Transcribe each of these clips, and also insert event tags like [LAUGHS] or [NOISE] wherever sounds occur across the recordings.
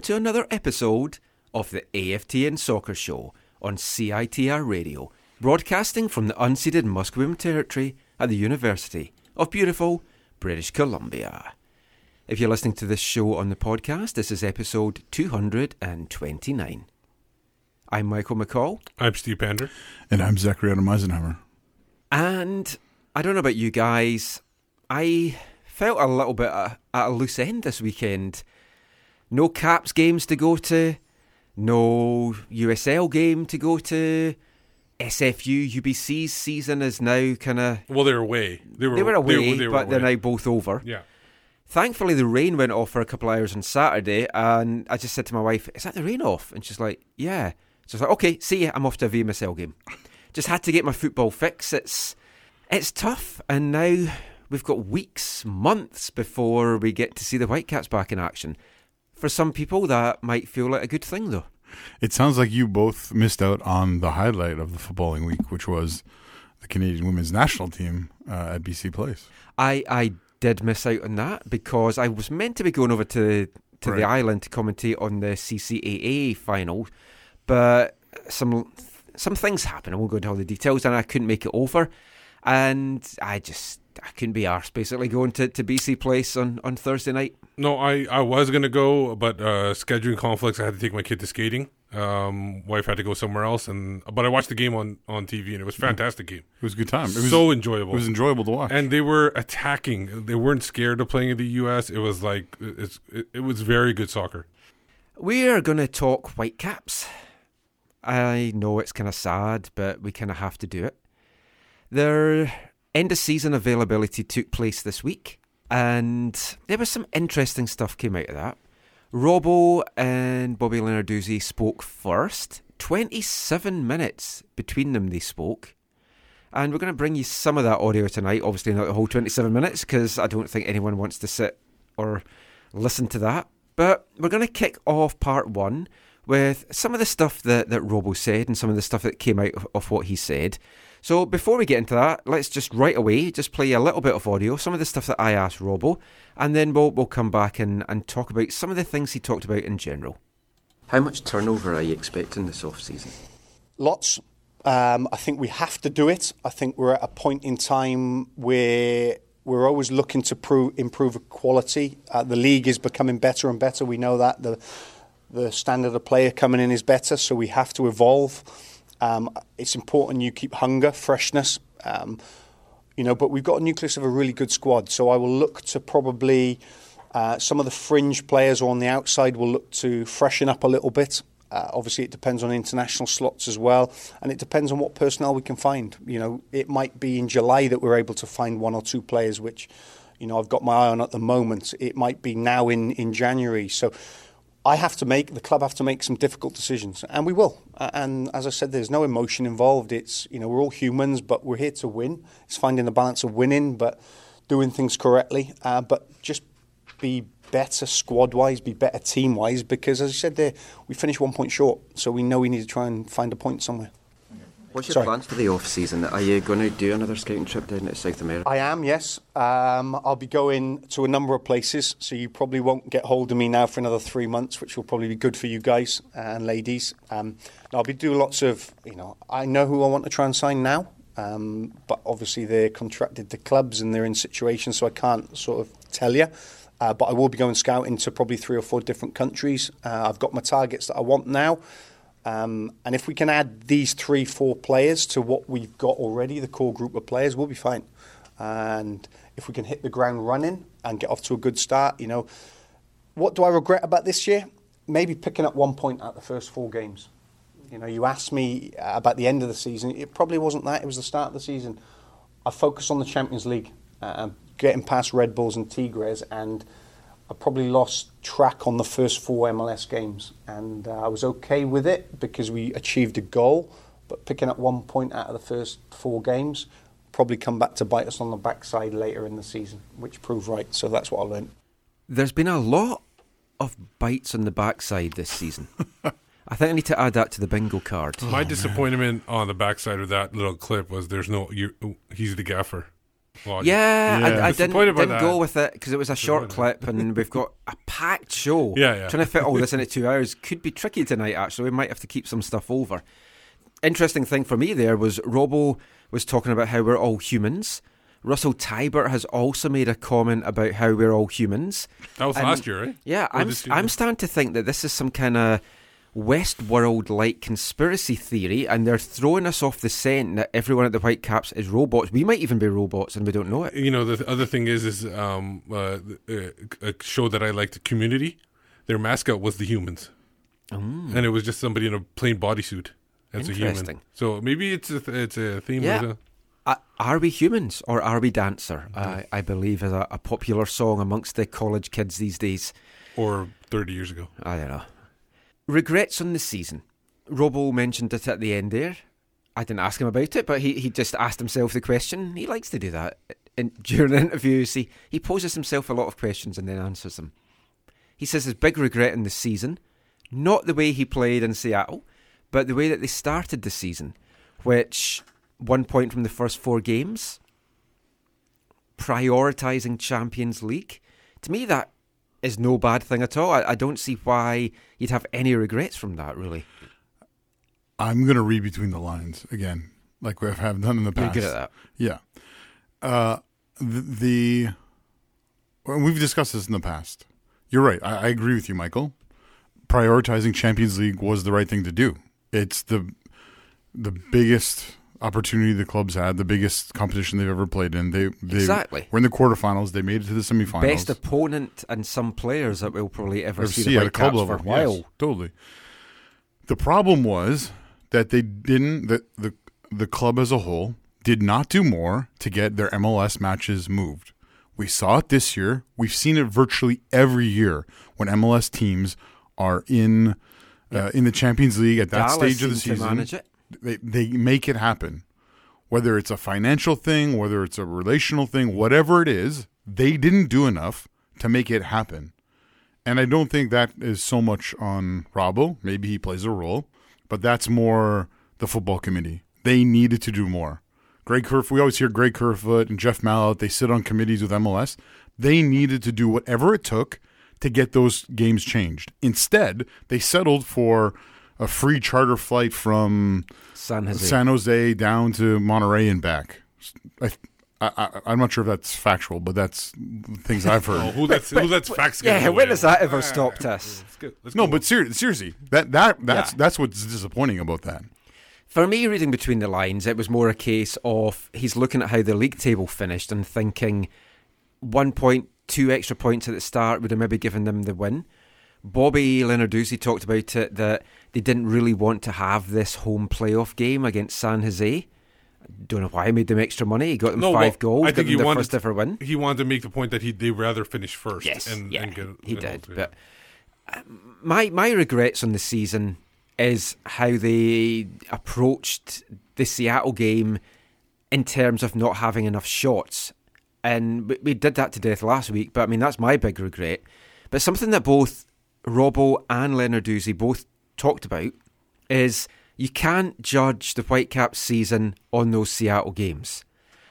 Welcome to another episode of the AFTN Soccer Show on CITR Radio, broadcasting from the unceded Musqueam Territory at the University of beautiful British Columbia. If you're listening to this show on the podcast, this is episode 229. I'm Michael McCall, I'm Steve Pander. And I'm Zachary Adam Eisenhower. and I don't know about you guys, I felt a little bit at at a loose end this weekend. No Caps games to go to, no USL game to go to. SFU UBC's season is now kind of Well, they were away. They were they were away, they were but they're now both over. Yeah. Thankfully, the rain went off for a couple of hours on Saturday, and I just said to my wife, "Is that the rain off?" And she's like, "Yeah." So I was like, "Okay, see ya. I'm off to a VMSL game." just had to get my football fix. It's it's tough, and now we've got weeks, months before we get to see the Whitecaps back in action. For some people, that might feel like a good thing, though. It sounds like you both missed out on the highlight of the footballing week, which was the Canadian women's national team uh, at BC Place. I I did miss out on that because I was meant to be going over to to the island to commentate on the CCAA final, but some some things happened. I won't go into all the details, and I couldn't make it over, and I just I couldn't be arsed basically going to, to BC Place on, on Thursday night. No, I, I was gonna go, but uh, scheduling conflicts. I had to take my kid to skating. Um, wife had to go somewhere else, and but I watched the game on, on TV, and it was a fantastic game. It was a good time. It was so enjoyable. It was enjoyable to watch. and they were attacking. They weren't scared of playing in the U.S. It was like it's it, it was very good soccer. We are going to talk Whitecaps. I know it's kind of sad, but we kind of have to do it. Their end of season availability took place this week, and there was some interesting stuff came out of that. Robbo and Bobby Lenarduzzi spoke first. 27 minutes between them they spoke. And we're going to bring you some of that audio tonight. Obviously, not the whole 27 minutes, because I don't think anyone wants to sit or listen to that. But we're going to kick off part one with some of the stuff that, that Robo said and some of the stuff that came out of, of what he said. So before we get into that, let's just right away just play a little bit of audio, some of the stuff that I asked Robo, and then we'll, we'll come back and, and talk about some of the things he talked about in general. How much turnover are you expecting this off season? Lots. Um, I think we have to do it. I think we're at a point in time where we're always looking to pro- improve quality. Uh, the league is becoming better and better. We know that the the standard of player coming in is better, so we have to evolve. Um, it's important you keep hunger, freshness. Um, you know, but we've got a nucleus of a really good squad. So I will look to probably uh, some of the fringe players on the outside will look to freshen up a little bit. Uh, obviously, it depends on international slots as well, and it depends on what personnel we can find. You know, it might be in July that we're able to find one or two players, which, you know, I've got my eye on at the moment. It might be now in, in January. So I have to make, the club have to make some difficult decisions, and we will. And as I said, there's no emotion involved. It's, you know, we're all humans, but we're here to win. It's finding the balance of winning, but doing things correctly, uh, but just be better squad wise, be better team wise, because as I said there, we finished one point short, so we know we need to try and find a point somewhere. What's your Sorry. plans for the off season? Are you going to do another scouting trip down to South America? I am, yes. Um, I'll be going to a number of places, so you probably won't get hold of me now for another three months, which will probably be good for you guys and ladies. Um, I'll be doing lots of, you know, I know who I want to try and sign now, um, but obviously they're contracted to clubs and they're in situations, so I can't sort of tell you. Uh, but I will be going scouting to probably three or four different countries. Uh, I've got my targets that I want now. Um, and if we can add these three, four players to what we've got already, the core group of players, we'll be fine. And if we can hit the ground running and get off to a good start, you know, what do I regret about this year? Maybe picking up one point at the first four games. You know, you asked me about the end of the season. It probably wasn't that. It was the start of the season. I focused on the Champions League, uh, getting past Red Bulls and Tigres, and I probably lost track on the first four MLS games, and uh, I was okay with it because we achieved a goal. But picking up one point out of the first four games probably come back to bite us on the backside later in the season, which proved right. So that's what I learned. There's been a lot of bites on the backside this season. [LAUGHS] I think I need to add that to the bingo card. My disappointment on the backside of that little clip was there's no you. He's the gaffer. Logic. Yeah, Yeah. I, I didn't, didn't go with it because it was a short clip and we've got a packed show. [LAUGHS] Yeah, yeah. Trying to fit all this into two hours could be tricky tonight, actually. We might have to keep some stuff over. Interesting thing for me there was Robo was talking about how we're all humans. Russell Teibert has also made a comment about how we're all humans. That was And- last year, right? Yeah, Or I'm. I'm starting to think that this is some kind of Westworld like conspiracy theory, and they're throwing us off the scent that everyone at the Whitecaps is robots. We might even be robots and we don't know it. You know, the other thing is, is um, uh, uh, a show that I liked, Community. Their mascot was the humans, and it was just somebody in a plain bodysuit as a human. Interesting. So maybe it's a th- it's a theme. Yeah. Uh, are we humans or are we dancer? I I believe is a, a popular song amongst the college kids these days. or thirty years ago. I don't know. Regrets on the season. Robo mentioned it at the end there. I didn't ask him about it, but he, he just asked himself the question. He likes to do that. And during [LAUGHS] interviews, he, he poses himself a lot of questions and then answers them. He says his big regret in the season, not the way he played in Seattle, but the way that they started the season, which one point from the first four games, prioritising Champions League. To me, that is no bad thing at all. I, I don't see why you'd have any regrets from that, really. I'm going to read between the lines again, like we have done in the You're past. good at that. Yeah. Uh, the, the well, we've discussed this in the past. You're right. I, I agree with you, Michael. Prioritizing Champions League was the right thing to do. It's the the biggest opportunity the club's had, the biggest competition they've ever played in. They they Exactly. were in the quarterfinals. They made it to the semifinals. Best opponent and some players that we'll probably ever Ever see, see at a club level for a while. Yes, totally. The problem was that they didn't that the the club as a whole did not do more to get their MLS matches moved. We saw it this year. We've seen it virtually every year when MLS teams are in uh, in the Champions League at that Dallas stage of the season. They they make it happen. Whether it's a financial thing, whether it's a relational thing, whatever it is, they didn't do enough to make it happen. And I don't think that is so much on Robbo. Maybe he plays a role, but that's more the football committee. They needed to do more. Greg Kerf, we always hear Greg Kerfoot and Jeff Mallett. They sit on committees with MLS. They needed to do whatever it took to get those games changed. Instead, they settled for a free charter flight from San Jose. San Jose down to Monterrey and back. I, I, I, I'm not sure if that's factual, but that's things I've heard. [LAUGHS] Oh, who that's who that's facts. yeah, when away. has that ever stopped us? Let's go- let's No, go. but ser- seriously, that that that's Yeah. that's what's disappointing about that. For me, reading between the lines, it was more a case of he's looking at how the league table finished and thinking one point, two extra points at the start would have maybe given them the win. Bobby Lenarduzzi talked about it that they didn't really want to have this home playoff game against San Jose. I don't know why he made them extra money. He got them No, five well, goals. I think he wanted first ever win. He wanted to make the point that he they rather finish first. Yes, and, yeah, and get, he know, did. yeah. But um, my my regrets on the season is how they approached the Seattle game in terms of not having enough shots, and we, we did that to death last week. But I mean, that's my big regret. But something that both Robbo and Lenarduzzi both talked about is You can't judge the Whitecaps season on those Seattle games.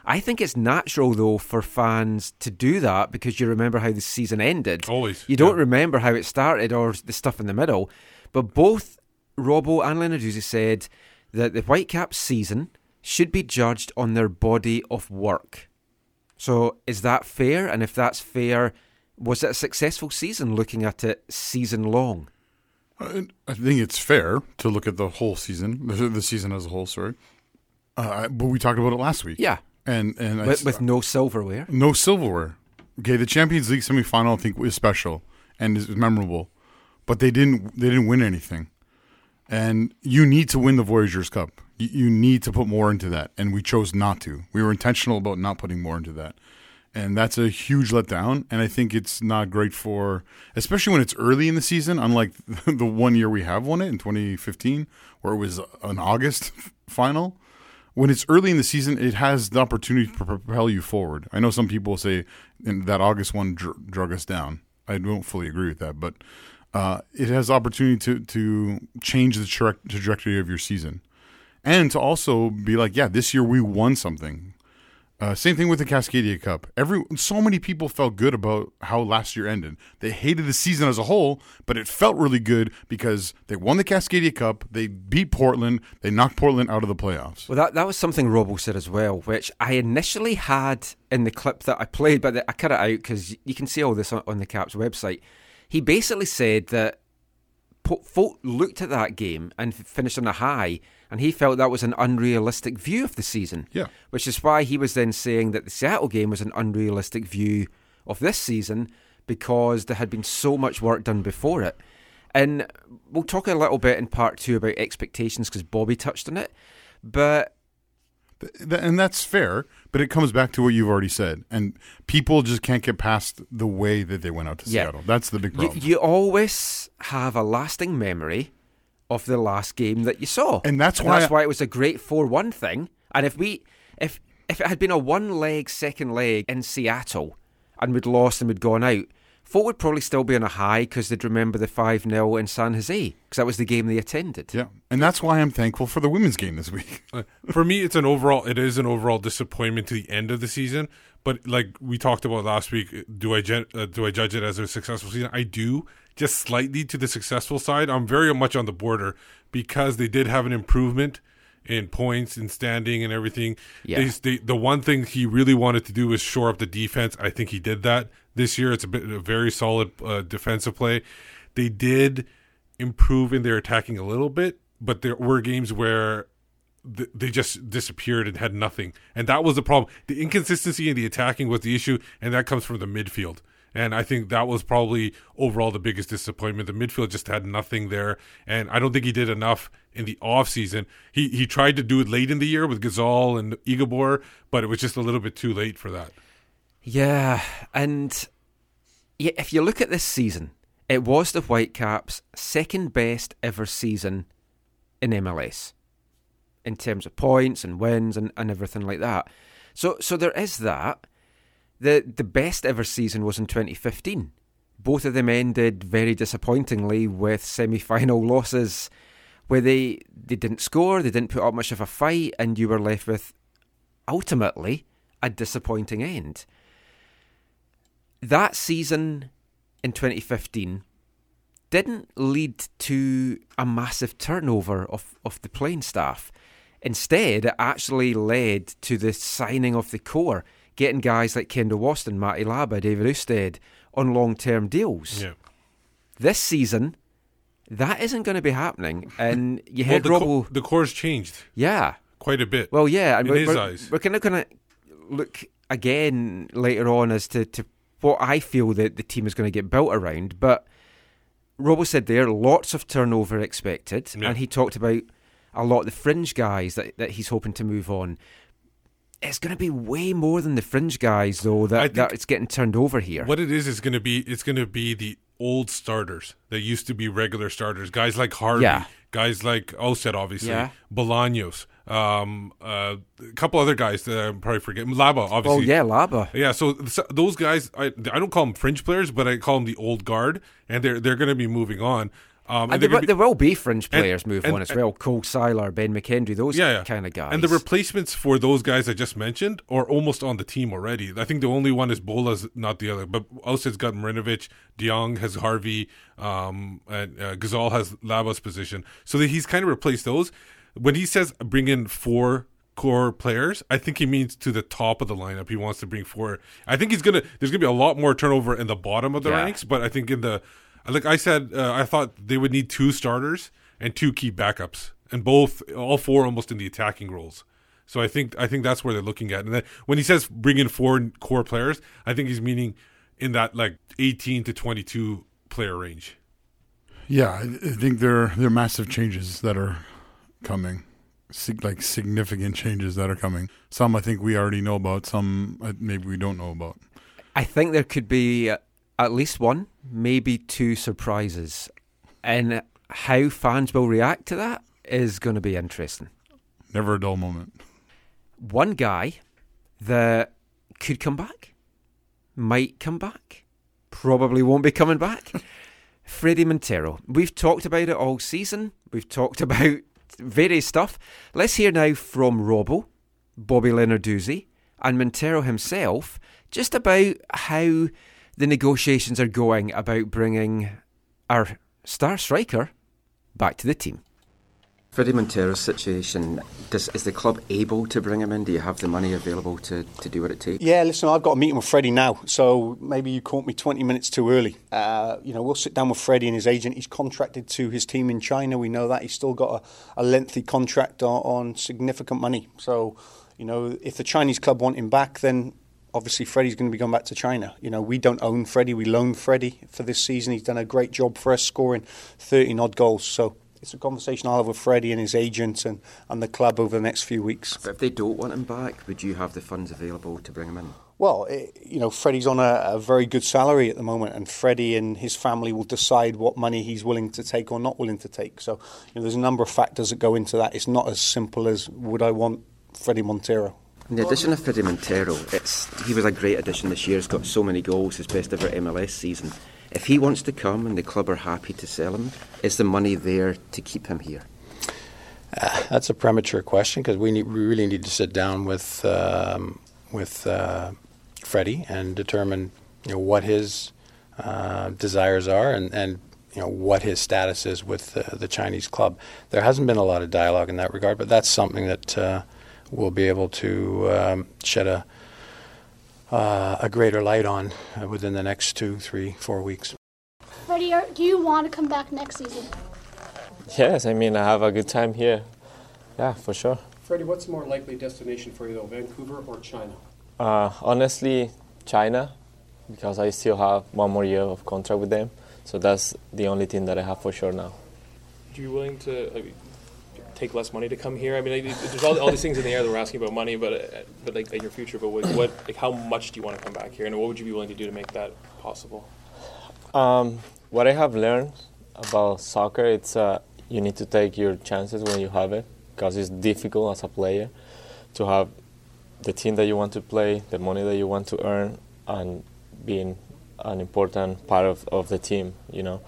I think it's natural though for fans to do that because you remember how the season ended. Always, You don't yeah. remember how it started or the stuff in the middle. But both Robbo and Lenarduzzi said that the Whitecaps season should be judged on their body of work. So is that fair? And if that's fair, was it a successful season looking at it season long? I think it's fair to look at the whole season, the, season as a whole. Sorry, uh, but we talked about it last week. Yeah. and and With, s- with no silverware. no silverware. Okay, the Champions League semifinal I think was special and is memorable, but they didn't they didn't win anything. And you need to win the Voyagers Cup. You, you need to put more into that, and we chose not to. We were intentional about not putting more into that, and that's a huge letdown. And I think it's not great for, especially when it's early in the season. Unlike [LAUGHS] the one year we have won it in 2015, where it was an August [LAUGHS] final when it's early in the season, it has the opportunity to propel you forward. I know some people say that August one dr- drug us down. I don't fully agree with that, but uh, it has opportunity to to change the tra- trajectory of your season, and to also be like, yeah, this year we won something. Uh, same thing with the Cascadia Cup. Every so many people felt good about how last year ended. They hated the season as a whole, but it felt really good because they won the Cascadia Cup. They beat Portland. They knocked Portland out of the playoffs. Well, that, that was something Robo said as well, which I initially had in the clip that I played, but I cut it out because you can see all this on, on the Caps website. He basically said that folk looked at that game and finished on a high, and he felt that was an unrealistic view of the season. Yeah. Which is why he was then saying that the Seattle game was an unrealistic view of this season because there had been so much work done before it. And we'll talk a little bit in part two about expectations because Bobby touched on it. But and that's fair, but it comes back to what you've already said, and people just can't get past the way that they went out to Yeah. Seattle. That's the big you, problem. you always have a lasting memory of the last game that you saw, And that's why that's I- why it was a great four-one thing. And if we, if if it had been a one-leg second leg in Seattle and we'd lost and we'd gone out, folk would probably still be on a high because they'd remember the five 0 in San Jose because that was the game they attended. yeah, and that's why I'm thankful for the women's game this week. [LAUGHS] Uh, for me, it's an overall. It is an overall disappointment to the end of the season. But like we talked about last week, do I uh, do I judge it as a successful season? I do, just slightly to the successful side. I'm very much on the border because they did have an improvement in points and standing and everything. Yeah. They, they, the one thing he really wanted to do was shore up the defense. I think he did that this year. It's a bit a very solid uh, defensive play. They did improve in their attacking a little bit, but there were games where th- they just disappeared and had nothing. And that was the problem. The inconsistency in the attacking was the issue, and that comes from the midfield. And I think that was probably overall the biggest disappointment. The midfield just had nothing there, and I don't think he did enough in the off season. He he tried to do it late in the year with Ghazal and Igabor, but it was just a little bit too late for that. Yeah, and yeah, if you look at this season, it was the Whitecaps' second best ever season in MLS in terms of points and wins and, and everything like that. So so there is that. The the best ever season was in 2015. Both of them ended very disappointingly with semi-final [LAUGHS] losses where they they didn't score, they didn't put up much of a fight and you were left with ultimately a disappointing end that season in 2015 didn't lead to a massive turnover of, of the playing staff. Instead, it actually led to the signing of the core, getting guys like Kendall Waston, Matty Laba, David Ousted on long term deals. Yeah. This season, that isn't going to be happening. And you Well, had the, Robo. co- the core's changed yeah. quite a bit. Well, yeah, In we're, his we're, eyes. we're kind of going to look again later on as to, to what I feel that the team is going to get built around. But Robo said there, lots of turnover expected, Yeah. and he talked about a lot of the fringe guys that, that he's hoping to move on. It's going to be way more than the fringe guys, though, that, that it's getting turned over here. What it is is going to be it's going to be the old starters that used to be regular starters, guys like Harvey, Yeah. guys like Ousted, obviously, Yeah. Bolaños, um, uh, a couple other guys that I'm probably forgetting, Laba, obviously. oh, yeah, Laba. Yeah, so, so those guys, I, I don't call them fringe players, but I call them the old guard, and they're they're going to be moving on. Um, And there, will- there will be fringe and- players move and- on as well. Cole Seiler, Ben McKendry, those yeah, yeah. kind of guys. And the replacements for those guys I just mentioned are almost on the team already. I think the only one is Bola's, not the other. But Ousted's got Marinovic, de Jong has Harvey, um, and uh, Ghazal has Laba's position. So that he's kind of replaced those. When he says bring in four core players, I think he means to the top of the lineup. He wants to bring four. I think he's gonna. There's gonna be a lot more turnover in the bottom of the Yeah. ranks, but I think in the like I said, uh, I thought they would need two starters and two key backups, and both all four almost in the attacking roles. So I think I think that's where they're looking at. And then when he says bring in four core players, I think he's meaning in that like 18 to 22 player range. Yeah, I I think there there are massive changes that are coming, like significant changes that are coming. Some I think we already know about. Some uh, maybe we don't know about. I think there could be uh, at least one, maybe two surprises. And how fans will react to that is going to be interesting. Never a dull moment. One guy that could come back, might come back, probably won't be coming back. [LAUGHS] Fredy Montero. We've talked about it all season. We've talked [LAUGHS] about various stuff. Let's hear now from Robbo, Bobby Lenarduzzi, and Montero himself just about how the negotiations are going about bringing our star striker back to the team. Fredy Montero's situation, does, is the club able to bring him in? Do you have the money available to, to do what it takes? Yeah, listen, I've got a meeting with Fredy now, so maybe you caught me 20 minutes too early. Uh, you know, we'll sit down with Fredy and his agent. He's contracted to his team in China. We know that. He's still got a, a lengthy contract on, on significant money. So, you know, if the Chinese club want him back, then obviously Fredy's going to be going back to China. You know, we don't own Fredy. We loan Fredy for this season. He's done a great job for us, scoring 13 odd goals. So it's a conversation I'll have with Fredy and his agent and, and the club over the next few weeks. But if they don't want him back, would you have the funds available to bring him in? Well, it, you know, Fredy's on a, a very good salary at the moment, and Fredy and his family will decide what money he's willing to take or not willing to take. So, you know, there's a number of factors that go into that. It's not as simple as would I want Fredy Montero. In the addition of Fredy Montero, it's he was a great addition this year. He's got so many goals, his best ever MLS season. If he wants to come and the club are happy to sell him, is the money there to keep him here? That's a premature question because we, we really need to sit down with um, with uh, Fredy and determine you know what his uh, desires are and, and you know what his status is with the, the Chinese club. There hasn't been a lot of dialogue in that regard, but that's something that uh, we'll be able to um, shed a uh, a greater light on uh, within the next two, three, four weeks. Fredy, are- do you want to come back next season? Yes, I mean, I have a good time here. Yeah, for sure. Fredy, what's the more likely destination for you, though, Vancouver or China? Uh, honestly, China, because I still have one more year of contract with them. So that's the only thing that I have for sure now. Are you willing to I mean, take less money to come here? I mean, like, there's all, all these things in the air that we're asking about money, but but like, like your future. But what, what, like, how much do you want to come back here, and what would you be willing to do to make that possible? Um, what I have learned about soccer, it's uh, you need to take your chances when you have it, because it's difficult as a player to have the team that you want to play, the money that you want to earn, and being an important part of, of the team, you know.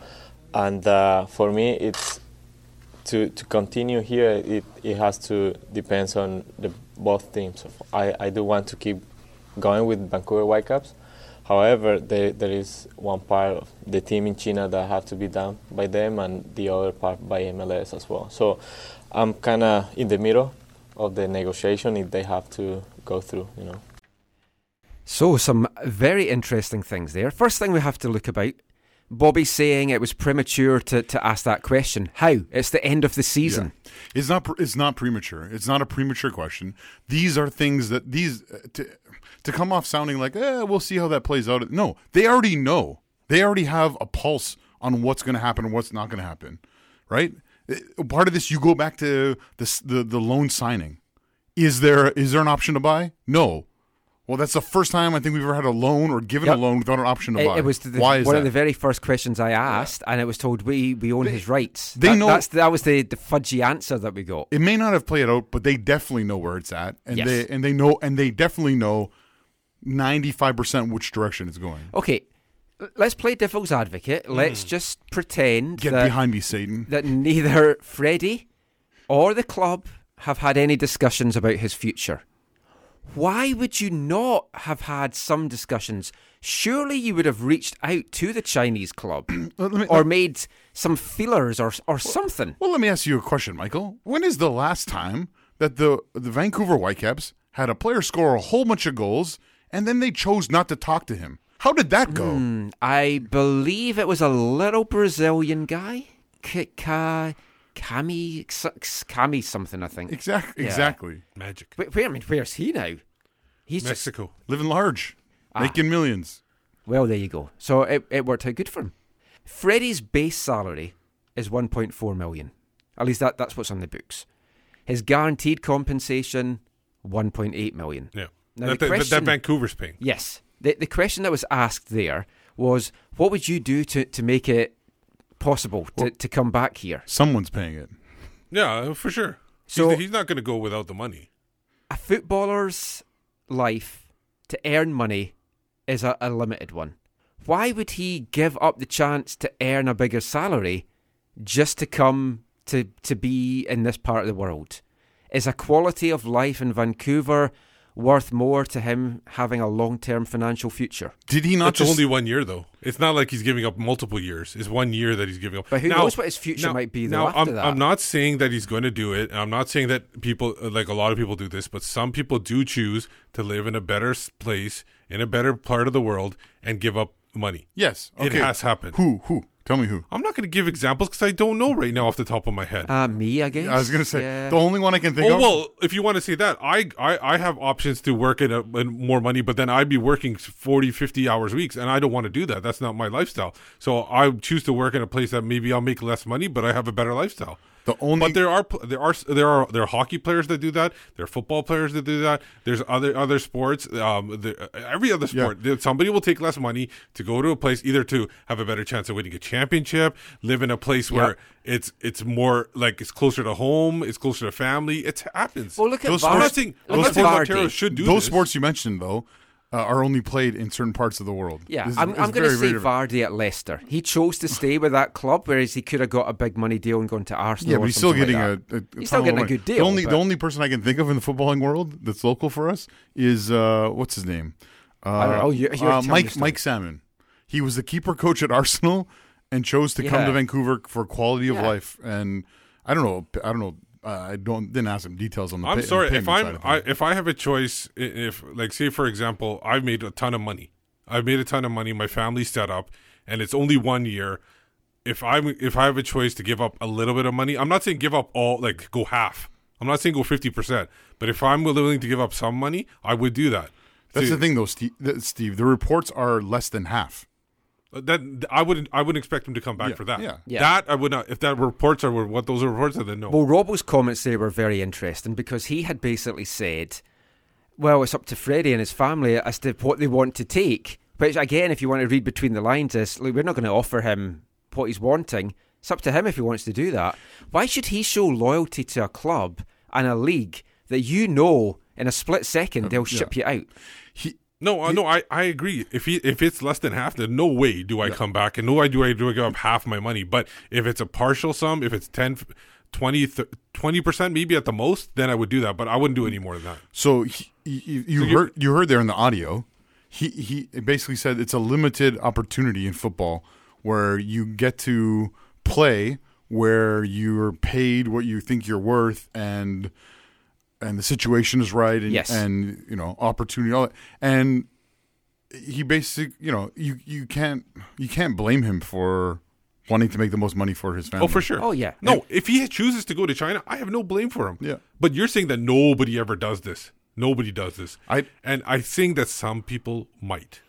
And uh, for me, it's to, to continue here. It, it has to depends on the both teams. I, I do want to keep going with Vancouver Whitecaps. However, there, there is one part of the team in China that have to be done by them, and the other part by MLS as well. So I'm kind of in the middle of the negotiation if they have to go through, you know. So, some very interesting things there. First thing we have to look about Bobby saying it was premature to, to ask that question. How? It's the end of the season. Yeah. It's not. It's not premature. It's not a premature question. These are things that these uh, to to come off sounding like, eh, we'll see how that plays out. No, they already know. They already have a pulse on what's going to happen and what's not going to happen. Right. Uh, Part of this, you go back to this, the the loan signing. Is there is there an option to buy? No. Well, that's the first time I think we've ever had a loan or given Yep. a loan without an option to buy. it was the, Why is one that? of the very first questions I asked, and it was told we, we own his rights. they That- know- that's, that was the, the fudgy answer that we got. it may not have played out, but they definitely know where it's at, and Yes. they and they know and they definitely know ninety five percent which direction it's going. Okay, let's play devil's advocate. Hmm. Let's just pretend Get that, behind me, Satan. that neither Fredy or the club have had any discussions about his future. Why would you not have had some discussions? Surely you would have reached out to the Chinese club [CLEARS THROAT] me- or made some feelers or or something. Well, let me ask you a question, Michael. When is the last time that the the Vancouver Whitecaps had a player score a whole bunch of goals and then they chose not to talk to him? How did that go? Hmm, I believe it was a little Brazilian guy, K- Ka- Kami, X- Kami something. I think. Exactly. Yeah. Exactly. Magic. Wait, wait, I mean, where's he now? He's just Mexico. Living large, Ah. making millions. well. There you go. So it it worked out good for him. Fredy's base salary is 1.4 million. At least that that's what's on the books. His guaranteed compensation 1.8 million. Yeah. Now, that, the that- that Vancouver's paying. Yes. The the question that was asked there was, what would you do to, to make it possible to, to come back here? Someone's paying it. Yeah, for sure. So- he's, he's not going to go without the money. A footballer's life to earn money is a, a limited one. Why would he give up the chance to earn a bigger salary just to come to, to be in this part of the world? Is a quality of life in Vancouver worth more to him having a long term financial future? Did he not It's just only one year though. It's not like he's giving up multiple years. It's one year that he's giving up. But who knows what his future now- might be, though, Now, after I'm, that. I'm not saying that he's going to do it. I'm not saying that people like a lot of people do this, but some people do choose to live in a better place in a better part of the world and give up money. Yes. It Okay. has happened. Who? Who? Tell me who. I'm not going to give examples because I don't know right now off the top of my head. Uh, me, I guess. I was gonna say Yeah. the only one I can think Oh of. well, if you want to say that, I, I I have options to work in, a, in more money, but then I'd be working 40, 50 hours weeks, and I don't want to do that. That's not my lifestyle. So I choose to work in a place that maybe I'll make less money, but I have a better lifestyle. The only But there are there are there are there are hockey players that do that. There are football players that do that. There's other other sports. Um, the, every other sport, there- somebody will take less money to go to a place either to have a better chance of winning a championship, live in a place where it's it's more like it's closer to home, it's closer to family. It happens. Well, look at Those Var- I'm sports- saying, look I'm at not saying should do those this. sports you mentioned though uh, are only played in certain parts of the world. Yeah, It's- I'm, it's I'm going to say. Vardy at Leicester. He chose to stay with that club, whereas he could have got a big money deal and gone to Arsenal. Yeah, but he's still getting like a, a, He's still getting a good deal. The only the only person I can think of in the footballing world that's local for us is uh, what's his name? Uh, I don't know. You- you're uh, Mike. Mike Salmon. He was the keeper coach at Arsenal and chose to come to Vancouver for quality of Yeah. life. And I don't know. I don't know. Uh, I don't didn't ask him details on the. I'm pay- sorry the if I'm I, if I have a choice. If like say for example, I've made a ton of money. I've made a ton of money. My family's set up, and it's only one year. If I'm if I have a choice to give up a little bit of money, I'm not saying give up all like go half. I'm not saying go fifty percent. But if I'm willing to give up some money, I would do that. That's To- the thing, though, Steve. Steve, the reports are less than half. That I wouldn't. I wouldn't expect him to come back Yeah, for that. yeah. Yeah. That I would not. If that reports are what those reports are, then no. Well, Robbo's comments there were very interesting because he had basically said, well, it's up to Fredy and his family as to what they want to take. Which, again, if you want to read between the lines, is like, we're not going to offer him what he's wanting. It's up to him if he wants to do that. Why should he show loyalty to a club and a league that you know in a split second um, they'll ship you out? He No, uh, no, I, I agree. If he if it's less than half, then no way do I come back, and no way do I do I give up half my money. But if it's a partial sum, if it's 10, 20 percent, maybe at the most, then I would do that. But I wouldn't do any more than that. So he, you, you So you- heard you heard there in the audio. He he basically said it's a limited opportunity in football where you get to play where you're paid what you think you're worth and and the situation is right and Yes. and you know opportunity all that. and he basically you know you you can't you can't blame him for wanting to make the most money for his oh, family. Oh, for sure. Oh, yeah. No, if he chooses to go to China, I have no blame for him. Yeah. But you're saying that nobody ever does this. Nobody does this. I- and I think that some people might.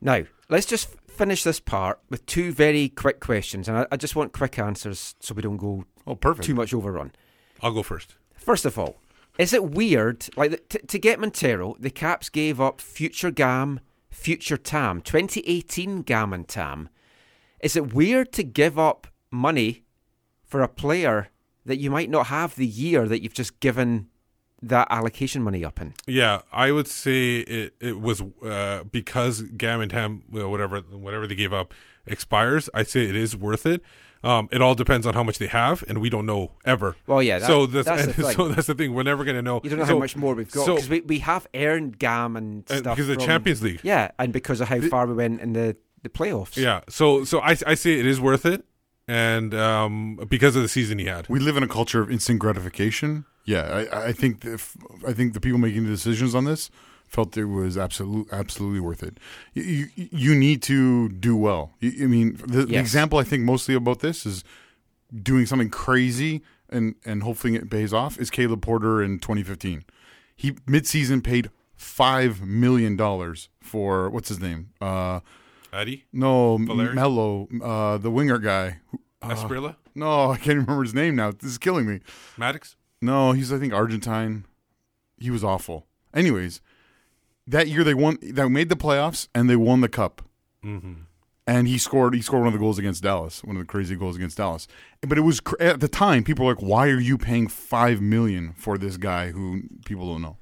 Now, let's just finish this part with two very quick questions. And I, I just want quick answers so we don't go Oh, perfect. too much overrun. I'll go first. First of all, is it weird, like t- to get Montero, the Caps gave up future Gam, future Tam, 2018 Gam and Tam. Is it weird to give up money for a player that you might not have the year that you've just given that allocation money up in? Yeah, I would say it, it was uh, because Gam and Tam, whatever whatever they gave up, expires. I say it is worth it. Um, it all depends on how much they have, and we don't know ever. Well, yeah, that- so that's, that's the [LAUGHS] thing. so that's the thing. We're never going to know. You don't know So- how much more we've got so- because we, we have earned GAM and And stuff because of the Champions League. Yeah, and because of how far we went in the, the playoffs. Yeah, so so I I say it is worth it, and um, because of the season he had. We live in a culture of instant gratification. Yeah, I, I think the, f- I think the people making the decisions on this felt it was absolute, absolutely worth it. You, you, you need to do well. You, I mean, the, the example I think mostly about this is doing something crazy and and hopefully it pays off is Caleb Porter in 2015. He midseason paid five million dollars for what's his name? Uh, Addy no, Valeri? Mello, uh, the winger guy. who- uh, Asprilla? No, [LAUGHS] I can't remember his name now. This is killing me. Maddox. No, he's I think Argentine. He was awful. Anyways, that year they won. They made the playoffs and they won the cup. Mm-hmm. And he scored. He scored one of the goals against Dallas. One of the crazy goals against Dallas. But it was at the time people were like, "Why are you paying five million for this guy who people don't know?"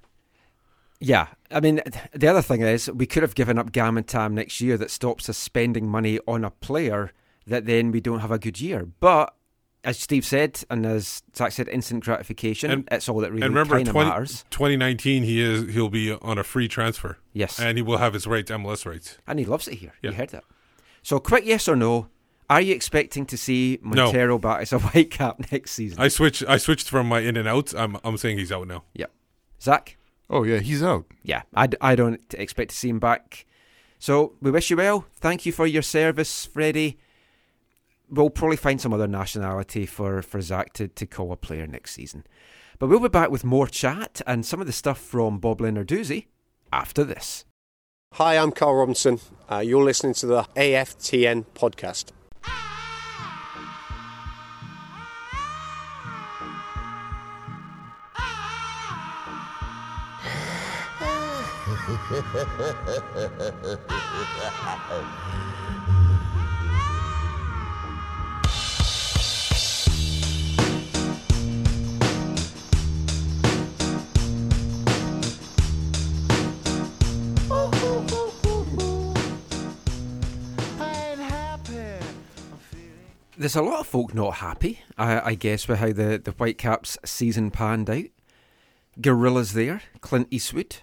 Yeah, I mean, the other thing is we could have given up Gam and Tam next year that stops us spending money on a player that then we don't have a good year. But as Steve said, and as Zach said, instant gratification, And- it's all that really and remember, 20, matters. 2019, he is he'll be on a free transfer. Yes. and he will have his rights, MLS rights. And he loves it here. Yeah. You heard that. So, quick yes or no. Are you expecting to see No. Montero back as a [LAUGHS] white cap next season? I switched. I switched from my in and outs. I'm I'm saying he's out now. Yep. Zach? Oh yeah, he's out. Yeah, I, I don't expect to see him back. So we wish you well. Thank you for your service, Fredy. We'll probably find some other nationality for, for Zach to, to call a player next season. But we'll be back with more chat and some of the stuff from Bob Lenarduzzi after this. Hi, I'm Carl Robinson. Uh, you're listening to the AFTN podcast. [LAUGHS] There's a lot of folk not happy, I, I guess, with how the, the Whitecaps season panned out. Gorillas there, Clint Eastwood,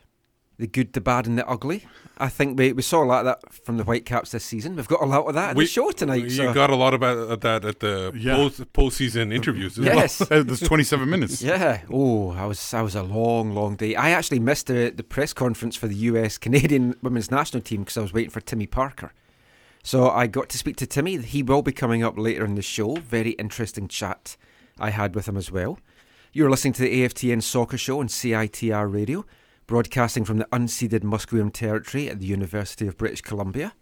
the good, the bad, and the ugly. I think we, we saw a lot of that from the Whitecaps this season. We've got a lot of that in the show tonight. You so. got a lot about that at the Yeah. post postseason interviews. As Yes. [LAUGHS] well. There's 27 minutes. [LAUGHS] Yeah. Oh, I was I was a long, long day. I actually missed the the press conference for the U.S. Canadian women's national team because I was waiting for Timmy Parker. So I got to speak to Timmy. He will be coming up later in the show. Very interesting chat I had with him as well. You're listening to the AFTN Soccer Show on CITR Radio, broadcasting from the unceded Musqueam Territory at the University of British Columbia.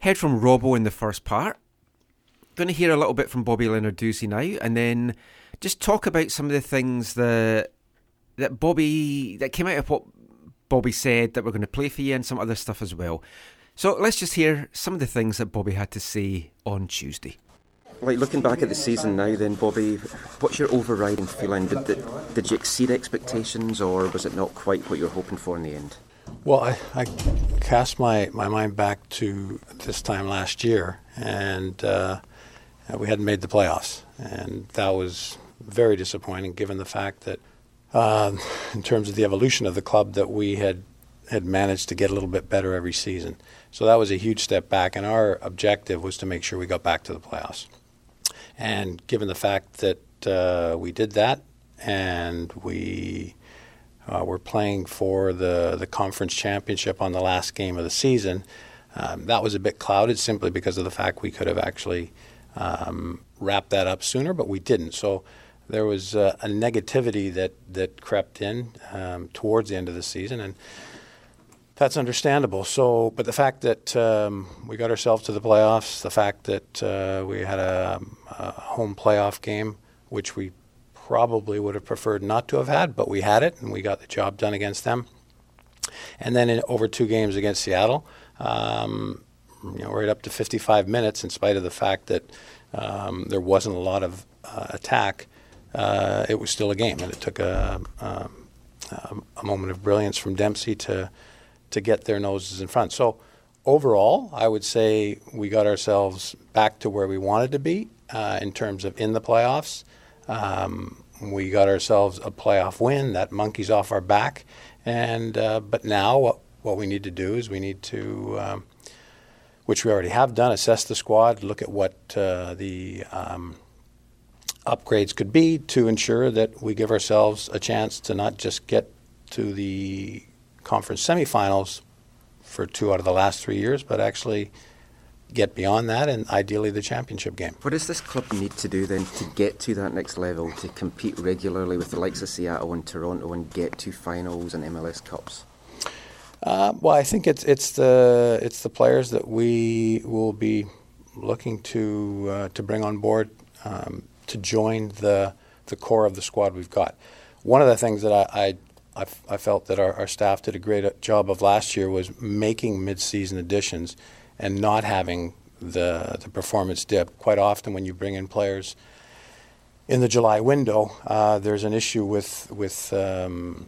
Heard from Robbo in the first part. Going to hear a little bit from Bobby Leonard Lenarduzzi now, and then just talk about some of the things that that Bobby that came out of what Bobby said that we're going to play for you, and some other stuff as well. So let's just hear some of the things that Bobby had to say on Tuesday. Like looking back at the season now, then Bobby, what's your overriding feeling? Did, did, did you exceed expectations, or was it not quite what you were hoping for in the end? Well, I, I cast my, my mind back to this time last year, and uh, we hadn't made the playoffs, and that was very disappointing given the fact that, uh, in terms of the evolution of the club, that we had had managed to get a little bit better every season. So that was a huge step back, and our objective was to make sure we got back to the playoffs. And given the fact that uh, we did that, and we uh, were playing for the the conference championship on the last game of the season, um, that was a bit clouded simply because of the fact we could have actually um, wrapped that up sooner, but we didn't. So there was uh, a negativity that that crept in um, towards the end of the season, and that's understandable. So, but the fact that um, we got ourselves to the playoffs, the fact that uh, we had a, a home playoff game, which we probably would have preferred not to have had, but we had it and we got the job done against them. And then in over two games against Seattle, um, you know, right up to 55 minutes, in spite of the fact that um, there wasn't a lot of uh, attack, uh, it was still a game, and it took a, um, um, a moment of brilliance from Dempsey to to get their noses in front. So overall, I would say we got ourselves back to where we wanted to be uh, in terms of in the playoffs. Um, we got ourselves a playoff win. That monkey's off our back, and uh, but now what, what we need to do is we need to, um, which we already have done, assess the squad, look at what uh, the um, upgrades could be to ensure that we give ourselves a chance to not just get to the conference semifinals for two out of the last three years, but actually get beyond that and ideally the championship game. What does this club need to do then to get to that next level, to compete regularly with the likes of Seattle and Toronto and get to finals and MLS Cups? Uh, well, I think it's it's the it's the players that we will be looking to uh, to bring on board um, to join the the core of the squad we've got. One of the things that I I, I, f- I felt that our, our staff did a great job of last year was making mid-season additions and not having the the performance dip. Quite often, when you bring in players in the July window, uh, there's an issue with with um,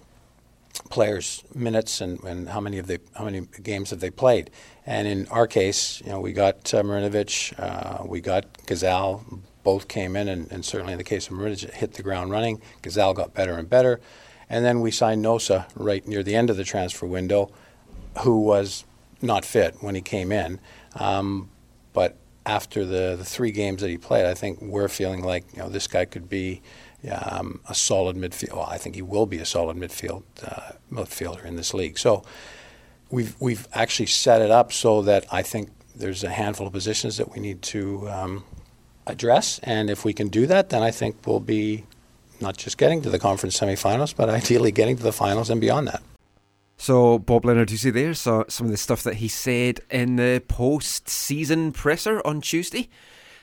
players' minutes and, and how many of they how many games have they played. And in our case, you know, we got uh, Marinovic, uh, we got Ghazal. Both came in, and, and certainly in the case of Marinovic, hit the ground running. Ghazal got better and better, and then we signed Nosa right near the end of the transfer window, who was not fit when he came in. Um, but after the, the three games that he played, I think we're feeling like you know this guy could be um, a solid midfield. Well, I think he will be a solid midfield uh, midfielder in this league. So we've we've actually set it up so that I think there's a handful of positions that we need to um, address, and if we can do that, then I think we'll be not just getting to the conference semifinals, but ideally getting to the finals and beyond that. So Bob Leonard, you see there so some of the stuff that he said in the post-season presser on Tuesday.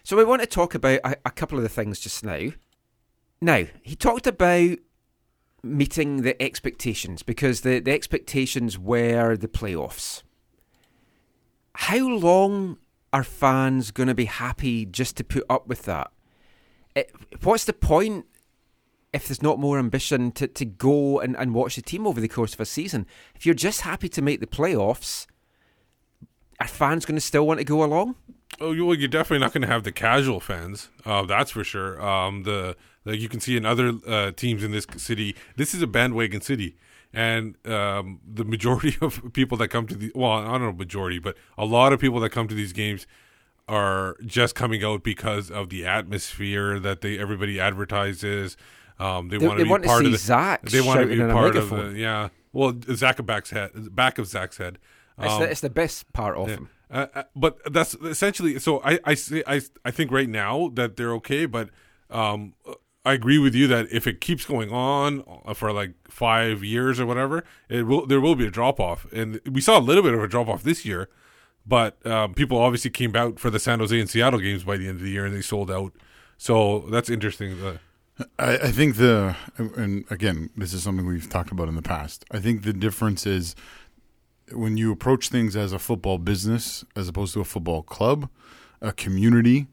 So we want to talk about a, a couple of the things just now. Now he talked about meeting the expectations because the, the expectations were the playoffs. How long are fans going to be happy just to put up with that? It, what's the point if there's not more ambition to, to go and, and watch the team over the course of a season? If you're just happy to make the playoffs, are fans going to still want to go along? Oh, well, you're definitely not going to have the casual fans. Uh, that's for sure. Um, the like you can see in other uh, teams in this city. This is a bandwagon city, and um, the majority [LAUGHS] of people that come to the well, I don't know majority, but a lot of people that come to these games are just coming out because of the atmosphere that they everybody advertises. Um, they, They- want to be part of the, Zach They want to be part of the yeah. Well, Zach back's head, back of Zach's head. It's, Um, the, it's the best part of yeah. them. Uh, uh, but that's essentially so. I I say I I think right now that they're okay, but um, I agree with you that if it keeps going on uh, for like five years or whatever, it will there will be a drop off, and we saw a little bit of a drop off this year. But um, people obviously came out for the San Jose and Seattle games by the end of the year, and they sold out. So that's interesting. I, I think the and again, this is something we've talked about in the past. I think the difference is when you approach things as a football business as opposed to a football club, a community.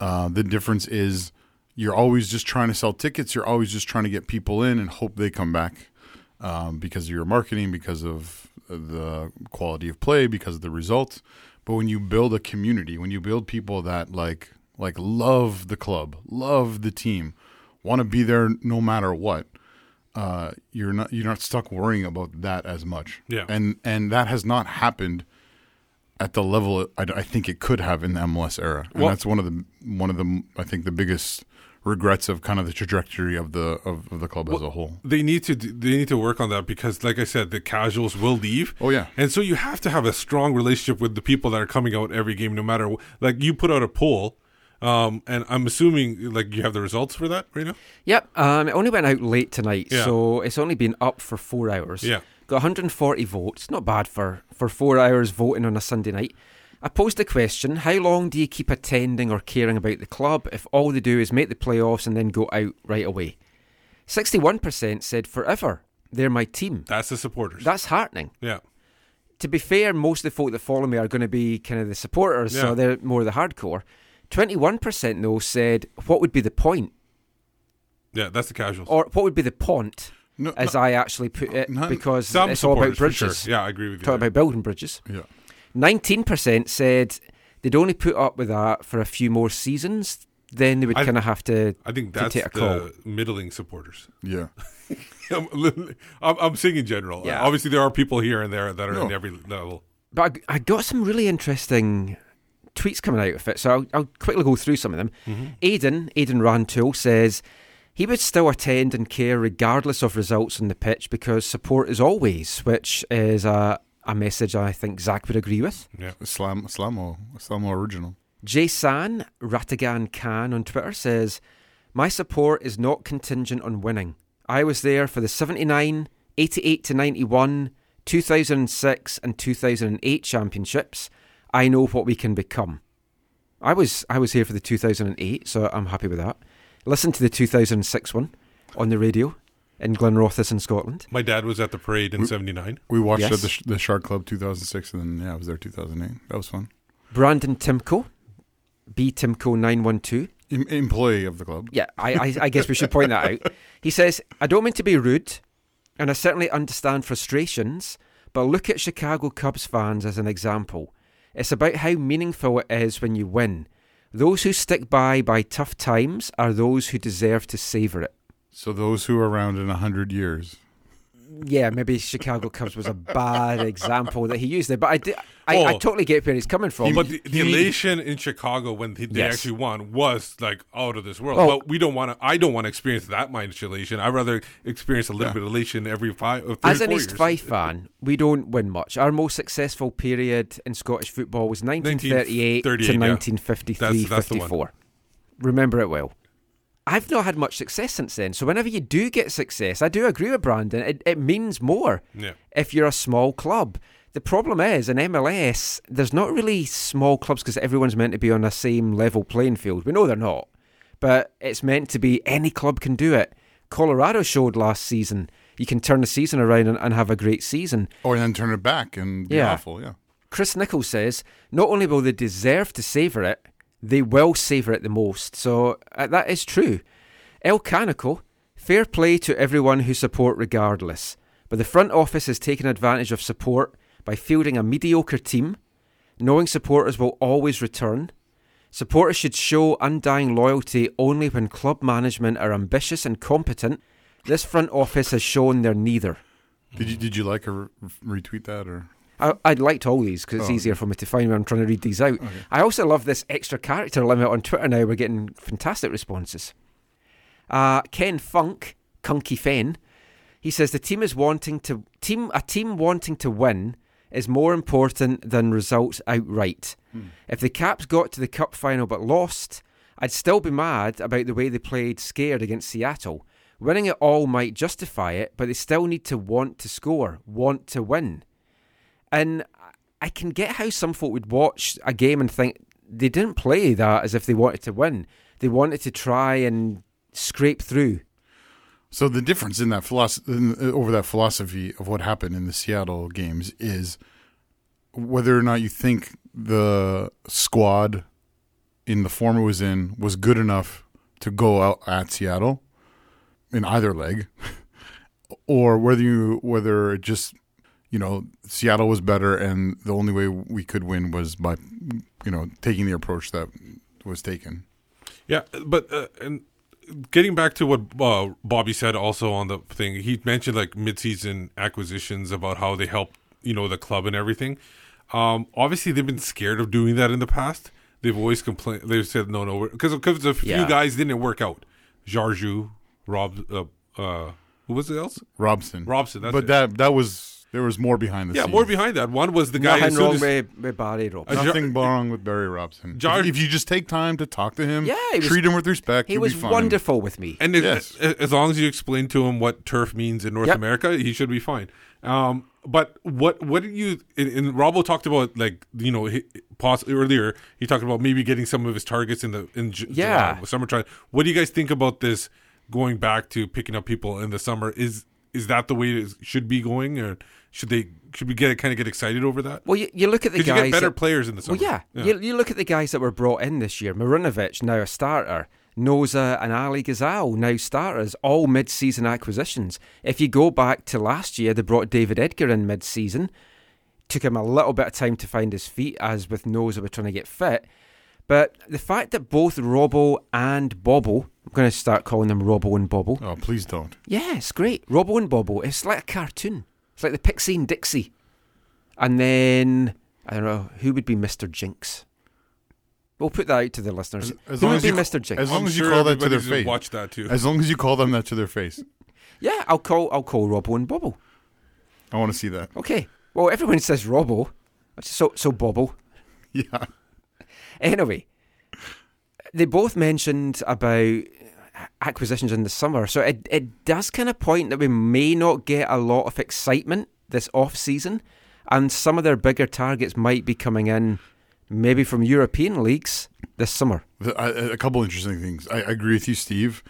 Uh, the difference is you're always just trying to sell tickets. You're always just trying to get people in and hope they come back um, because of your marketing, because of the quality of play, because of the results. But when you build a community, when you build people that like like love the club, love the team, want to be there no matter what, uh, you're not you're not stuck worrying about that as much. Yeah. and and that has not happened at the level I, I think it could have in the MLS era, and Well- that's one of the one of the I think the biggest regrets of kind of the trajectory of the of, of the club as a whole. they need to they need to work on that because like i said the casuals will leave Oh, yeah. and so you have to have a strong relationship with the people that are coming out every game no matter like you put out a poll um and i'm assuming like you have the results for that right now Yep, um, it only went out late tonight, Yeah. so it's only been up for four hours. Yeah. Got 140 votes, not bad for, for four hours voting on a Sunday night. I posed the question how long do you keep attending or caring about the club if all they do is make the playoffs and then go out right away? 61% said forever. They're my team. that's the supporters That's heartening. yeah To be fair, most of the folk that follow me are going to be kind of the supporters, Yeah. so they're more the hardcore. 21% though said, what would be the point? Yeah, that's the casuals. Or what would be the pont, No, as no, I actually put it, None- because Some it's all about bridges. Sure. Yeah, I agree with you. Talking there. about building bridges. yeah. 19% said they'd only put up with that for a few more seasons. Then they would kind of have to, I think that's take a call. the middling supporters. Yeah. [LAUGHS] I'm, li- I'm, I'm saying in general. Yeah. Obviously, there are people here and there that are No. in every level. But I, I got some really interesting tweets coming out of it, so I'll, I'll quickly go through some of them. Mm-hmm. Aidan, Aidan Rantoul says he would still attend and care regardless of results on the pitch because support is always, which is a, a message I think Zach would agree with. Yeah. Slam, Slamo, Slamo original. Jason Ratigan Khan on Twitter says, My support is not contingent on winning. I was there for the 79, 88 to 91, 2006 and 2008 championships. I know what we can become. I was I was here for the 2008, so I'm happy with that. Listen to the 2006 one on the radio in Glenrothes in Scotland. My dad was at the parade in '79. We watched Yes. at the, the Shark Club 2006, and then, yeah, I was there 2008. That was fun. Brandon Timko, B Timko 912. Em- employee of the club. Yeah, I, I, I guess we should point that out. He says, I don't mean to be rude, and I certainly understand frustrations, but look at Chicago Cubs fans as an example. It's about how meaningful it is when you win. Those who stick by by tough times are those who deserve to savour it. So those who are around in a 100 years. Yeah, maybe Chicago Cubs was a bad [LAUGHS] example that he used there, but I, did, I, I Oh. totally get where he's coming from. But the, the elation in Chicago when they, they Yes. actually won was like out of this world. Oh. but we don't want to. I don't want to experience that much elation. I'd rather experience a little Yeah. bit of elation every five. Uh, As an four East years. Fife fan, we don't win much. Our most successful period in Scottish football was 1938 to 1938, yeah. 1953 That's- that's the one. 54. Remember it well. I've not had much success since then. So whenever you do get success, I do agree with Brandon. It, it means more Yeah. if you're a small club. The problem is in MLS, there's not really small clubs because everyone's meant to be on the same level playing field. We know they're not, but it's meant to be any club can do it. Colorado showed last season you can turn the season around and, and have a great season. Or then turn it back and be Yeah. awful, yeah. Chris Nichols says not only will they deserve to savour it, they will savour it the most. So uh, that is true. El Canico, fair play to everyone who support regardless. But the front office has taken advantage of support by fielding a mediocre team, knowing supporters will always return. Supporters should show undying loyalty only when club management are ambitious and competent. This front office has shown they're neither. Did you did you like or retweet that or? I, I'd liked all these because it's Oh, easier for me to find when I'm trying to read these out. I also love this extra character limit on Twitter now. We're getting fantastic responses. Uh, Ken Funk, Kunky Fen, he says the team is wanting to team a team wanting to win is more important than results outright. If the Caps got to the cup final but lost, I'd still be mad about the way they played scared against Seattle. Winning it all might justify it, but they still need to want to score, want to win. And I can get how some folk would watch a game and think they didn't play that as if they wanted to win. They wanted to try and scrape through. So the difference in that philosophy uh, over that philosophy of what happened in the Seattle games is whether or not you think the squad in the form it was in was good enough to go out at Seattle in either leg, [LAUGHS] or whether you whether it just you know Seattle was better and the only way we could win was by you know taking the approach that was taken. Yeah, but uh, and getting back to what uh, Bobby said also on the thing, he mentioned like mid-season acquisitions about how they help you know the club and everything. Um, obviously, they've been scared of doing that in the past. They've always complained. They've said no, no, because because a few Yeah. guys didn't work out. Jarju, Rob, uh, uh, who was it else? Robson, Robson. That's but it. that that was there was more behind the yeah, scenes. more behind that. One was the guy. Nothing as soon wrong as- with, with Barry Robson. Uh, Nothing wrong with Barry Robson. Jar- if, if you just take time to talk to him, Yeah, he was- treat him with respect, He you'll was be fine. wonderful with me. And if, Yes. a- as long as you explain to him what turf means in North Yep. America, he should be fine. Um, but what what did you? And, and Robbo talked about like you know he, poss- earlier. He talked about maybe getting some of his targets in the in Ju- Yeah. uh, summer trial. What do you guys think about this? Going back to picking up people in the summer is is that the way it should be going, or should they should we get kind of get excited over that? Well, you, you look at the guys. you get better that- players in the summer. Well, yeah. You, you look at the guys that were brought in this year. Marinovic, now a starter. Nosa and Ali Ghazal, now starters, all mid season acquisitions. If you go back to last year, they brought David Edgar in mid season. Took him a little bit of time to find his feet, as with Nosa, we're trying to get fit. But the fact that both Robbo and Bobble, I'm going to start calling them Robbo and Bobble. Oh, please don't. Yeah, great. Robbo and Bobble. It's like a cartoon. It's like the Pixie and Dixie. And then, I don't know, who would be Mr. Jinx? We'll put that out to the listeners. As who long would as be you, Mr. Jinx? As long I'm as you sure call that to their face. watched that too. As long as you call them that to their face. yeah, I'll call I'll call Robbo and Bobble. I want to see that. Okay. Well, everyone says Robbo. So so Bobble. [LAUGHS] Yeah. Anyway, they both mentioned about acquisitions in the summer, so it it does kind of point that we may not get a lot of excitement this off season, and some of their bigger targets might be coming in, maybe from European leagues this summer. A, I, a couple interesting things. I, I agree with you, Steve,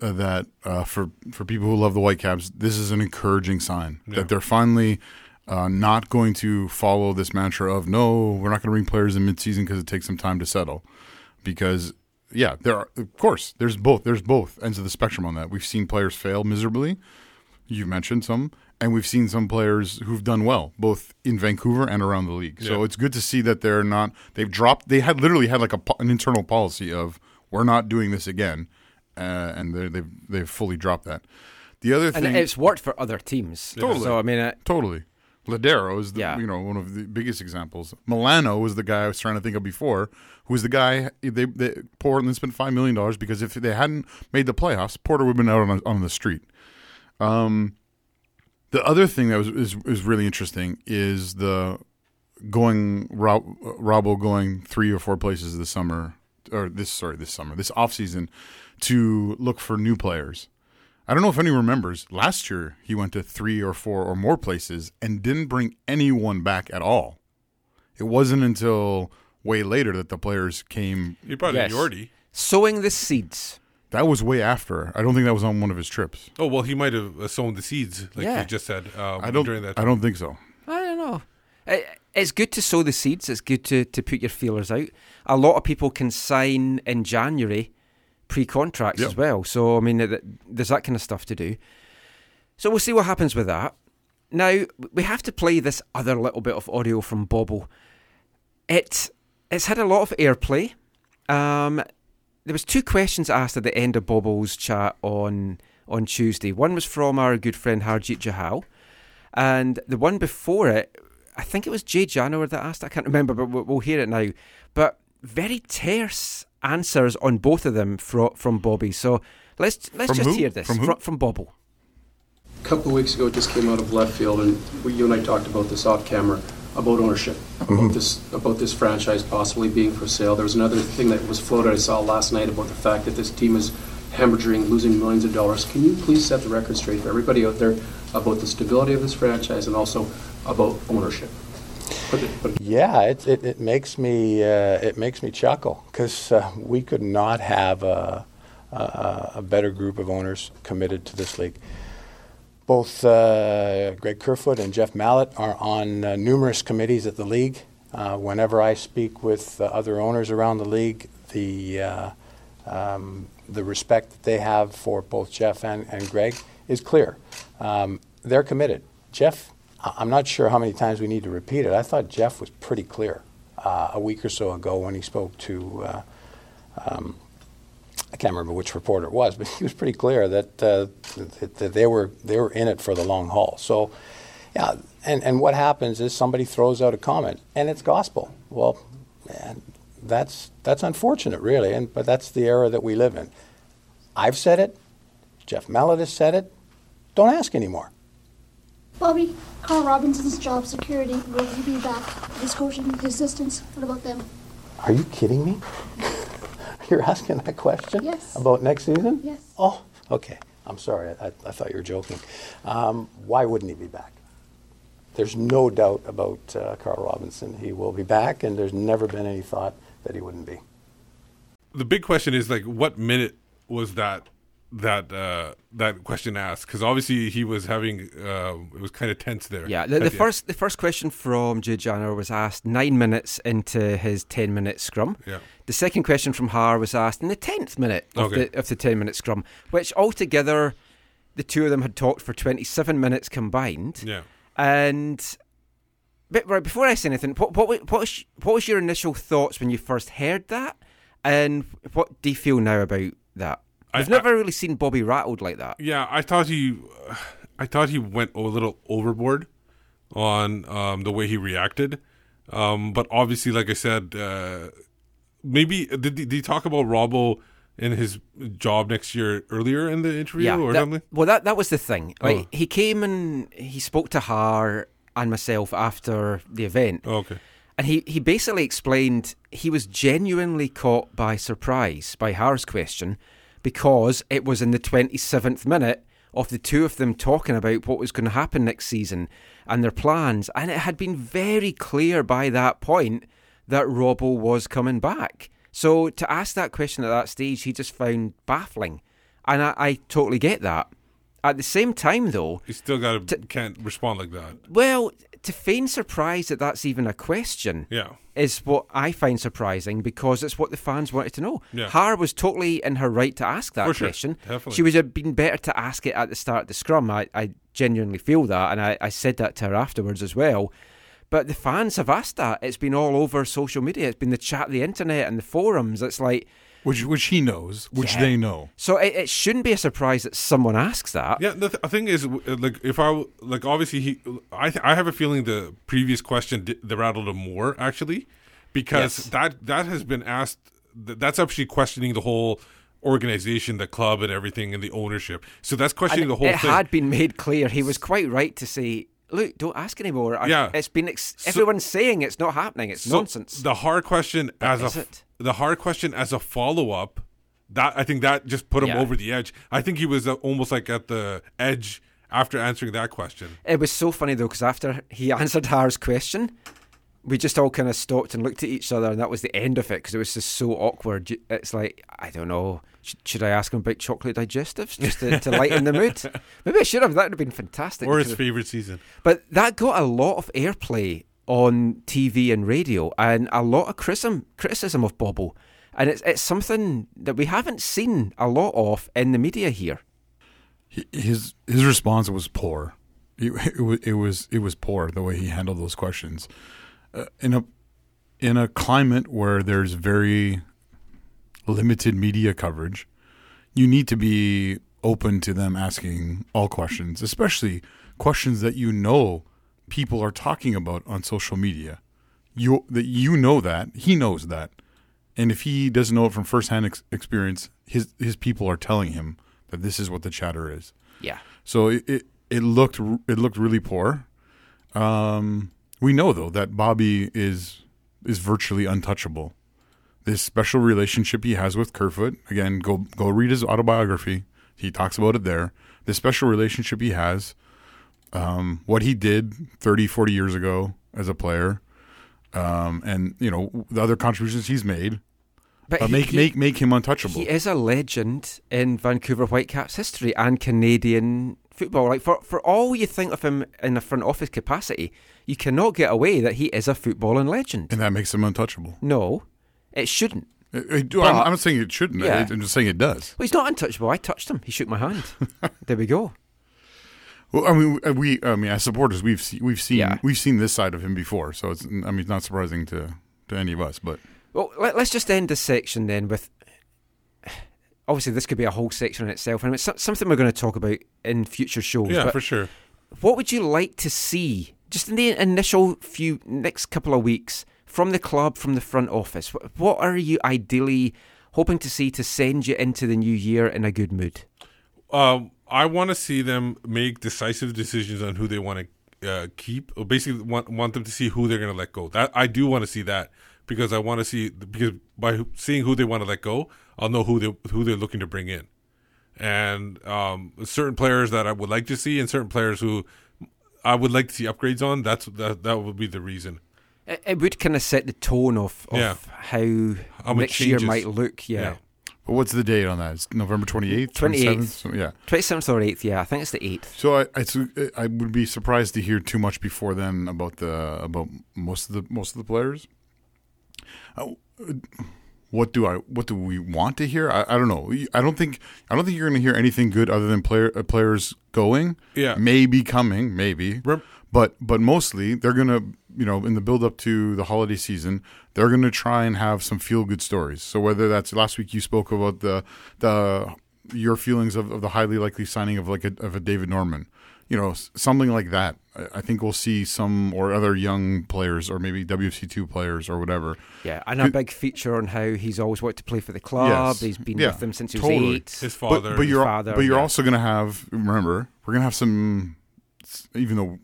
uh, that uh, for for people who love the Whitecaps, this is an encouraging sign Yeah. that they're finally uh, not going to follow this mantra of no, we're not going to bring players in midseason because it takes some time to settle. Because yeah, there are of course there's both there's both ends of the spectrum on that. We've seen players fail miserably. You've mentioned some, and we've seen some players who've done well, both in Vancouver and around the league. So it's good to see that they're not. They've dropped. They had literally had like a, an internal policy of we're not doing this again, uh, and they- they've they've fully dropped that. The other And thing, it's worked for other teams. Totally. So I mean, uh, totally. Lodeiro is the, Yeah. you know one of the biggest examples. Melano was the guy I was trying to think of before, who was the guy they, they Portland spent five million dollars because if they hadn't made the playoffs, Porter would have been out on, on the street. Um, the other thing that was is, is really interesting is the going Rob, Robbo going three or four places this summer or this sorry this summer this off season to look for new players. I don't know if anyone remembers. Last year, he went to three or four or more places and didn't bring anyone back at all. It wasn't until way later that the players came. He brought Yes. in Yordy. sowing the seeds. That was way after. I don't think that was on one of his trips. Oh well, he might have uh, sown the seeds, like Yeah. you just said. Um, I don't. During that I don't think so. I don't know. It, it's good to sow the seeds. It's good to, to put your feelers out. A lot of people can sign in January pre-contracts Yeah. as well. So I mean, there's that kind of stuff to do. So we'll see what happens with that. Now we have to play this other little bit of audio from Bobble. It it's had a lot of airplay. Um, there was two questions asked at the end of Bobble's chat on on Tuesday. One was from our good friend Harjit Johal, and the one before it, I think it was Jay Janowar that asked. I can't remember, but we'll, we'll hear it now. But very terse answers on both of them from from Bobby. So let's let's From just who? hear this From who? from, from Bobble. A couple of weeks ago, it just came out of left field, and we, you and I talked about this off camera about ownership, about mm-hmm. this about this franchise possibly being for sale. There was another thing that was floated I saw last night about the fact that this team is hemorrhaging, losing millions of dollars. Can you please set the record straight for everybody out there about the stability of this franchise and also about ownership? Yeah, it, it, it makes me uh, it makes me chuckle because uh, we could not have a, a, a better group of owners committed to this league. Both uh, Greg Kerfoot and Jeff Mallett are on uh, numerous committees at the league. Uh, whenever I speak with uh, other owners around the league, the um, the respect that they have for both Jeff and, and Greg is clear. Um, they're committed. Jeff, I'm not sure how many times we need to repeat it. I thought Jeff was pretty clear uh, a week or so ago when he spoke to, uh, um, I can't remember which reporter it was, but [LAUGHS] he was pretty clear that, uh, that, that they were they were in it for the long haul. So, yeah, and, and what happens is somebody throws out a comment and it's gospel. Well, man, that's that's unfortunate, really, and but that's the era that we live in. I've said it. Jeff Mallett has said it. Don't ask anymore. Bobby, Carl Robinson's job security, will he be back? The Scotian assistants, what about them? Are you kidding me? [LAUGHS] You're asking that question? Yes. About next season? Yes. Oh, okay. I'm sorry. I, I thought you were joking. Um, why wouldn't he be back? There's no doubt about uh, Carl Robinson. He will be back, and there's never been any thought that he wouldn't be. the big question is like, what minute was that that uh, that question asked because obviously he was having uh, it was kind of tense there. Yeah, the, the first the first question from Jude Janner was asked nine minutes into his ten minute scrum. Yeah. The second question from Har was asked in the tenth minute of Okay. the of the ten minute scrum, which altogether the two of them had talked for twenty seven minutes combined. Yeah. And but right before I say anything, what what what was, what was your initial thoughts when you first heard that, and what do you feel now about that? I- I've never really seen Bobby rattled like that. Yeah, I thought he, I thought he went a little overboard on um, the way he reacted. Um, but obviously, like I said, uh, maybe did, did he talk about Robbo in his job next year earlier in the interview or that- something? Well, that that was the thing. Like Oh. he came and he spoke to Har and myself after the event. Okay. And he, he basically explained he was genuinely caught by surprise by Har's question because it was in the 27th minute of the two of them talking about what was going to happen next season and their plans. And it had been very clear by that point that Robbo was coming back. So to ask that question at that stage, he just found baffling. And I, I totally get that. At the same time, though, He still got to can't respond like that. well, to feign surprise that that's even a question Yeah. is what I find surprising because it's what the fans wanted to know. Yeah. Har was totally in her right to ask that sure, question. definitely. She would have been better to ask it at the start of the scrum. I, I genuinely feel that, and I, I said that to her afterwards as well. But the fans have asked that. It's been all over social media. It's been the chat, the internet, and the forums. It's like which which he knows, which Yeah. they know. so. It, it shouldn't be a surprise that someone asks that. Yeah, the th- thing is, like, if I like, obviously he, I, th- I have a feeling the previous question the rattled him more actually, because Yes. that that has been asked. Th- that's actually questioning the whole organization, the club, and everything, and the ownership. So that's questioning And the whole it thing. had been made clear. He was quite right to say, "Look, don't ask anymore." I- Yeah. it's been. Ex- So- everyone's saying it's not happening. It's So nonsense. The hard question as a is f- it? the hard question as a follow up. That I think that just put him Yeah. over the edge. I think he was uh, almost like at the edge after answering that question. It was so funny though because after he [LAUGHS] answered Har's question, we just all kind of stopped and looked at each other, and that was the end of it because it was just so awkward. It's like I don't know. Sh- Should I ask him about chocolate digestives just to, to lighten the mood? [LAUGHS] Maybe I should have. That would have been fantastic. Or his favorite season. But that got a lot of airplay on TV and radio, and a lot of criticism criticism of Bobble, and it's it's something that we haven't seen a lot of in the media here. His his response was poor. [LAUGHS] It, it was it was it was poor the way he handled those questions. Uh, in a in a climate where there's very limited media coverage, you need to be open to them asking all questions, especially questions that you know people are talking about on social media. You that you know that he knows that, and if he doesn't know it from firsthand ex- experience, his his people are telling him that this is what the chatter is. Yeah. So it it, it looked it looked really poor. Um, we know though that Bobby is is virtually untouchable. This special relationship he has with Kerfoot, again, go go read his autobiography. He talks about it there. This special relationship he has, um, what he did 30, 40 years ago as a player, um, and you know the other contributions he's made, But uh, he- make he- make make him untouchable. He is a legend in Vancouver Whitecaps history and Canadian football. Like for for all you think of him in a front office capacity, you cannot get away that he is a footballing legend. and that makes him untouchable. No, it shouldn't. It- it- I'm, I'm not saying it shouldn't. Yeah. I'm just saying it does. Well, he's not untouchable. I touched him. He shook my hand. [LAUGHS] there we go. Well, I mean, we, I mean, as supporters, we've seen, we've seen, Yeah. we've seen this side of him before. So it's, I mean, it's not surprising to to any of us. But Well, let, us just end this section then with. Obviously, this could be a whole section in itself, and it's something we're going to talk about in future shows. Yeah, for sure. What would you like to see, just in the initial few next couple of weeks, from the club, from the front office? What are you ideally hoping to see to send you into the new year in a good mood? Um, I want to see them make decisive decisions on who they want to uh, keep. Or basically, want want them to see who they're going to let go. That I do want to see that because I want to see because by seeing who they want to let go, I'll know who they who they're looking to bring in, and um, certain players that I would like to see, and certain players who I would like to see upgrades on. That's that that would be the reason. It, it would kind of set the tone of, of Yeah. how, How much next year might look. Yeah. Yeah. What's the date on that? It's November 28th? 28th. 27th? So, yeah. 27th or 8th, yeah, I think it's the 8th. So I, I, I would be surprised to hear too much before then about the about most of the most of the players. Uh, what do I what do we want to hear? I, I don't know. I don't think I don't think you're going to hear anything good other than player uh, players going. Yeah. maybe coming, maybe. But but mostly they're going to you know in the build up to the holiday season they're going to try and have some feel good stories. So whether that's last week you spoke about the the your feelings of, of the highly likely signing of like a, of a David Norman, you know something like that. I, I think we'll see some or other young players or maybe WC two players or whatever. Yeah, and a big feature on how he's always wanted to play for the club. Yes. He's been Yeah, with them since he was totally. eight. But, but you're father, but you're yeah. also going to have remember we're going to have some even though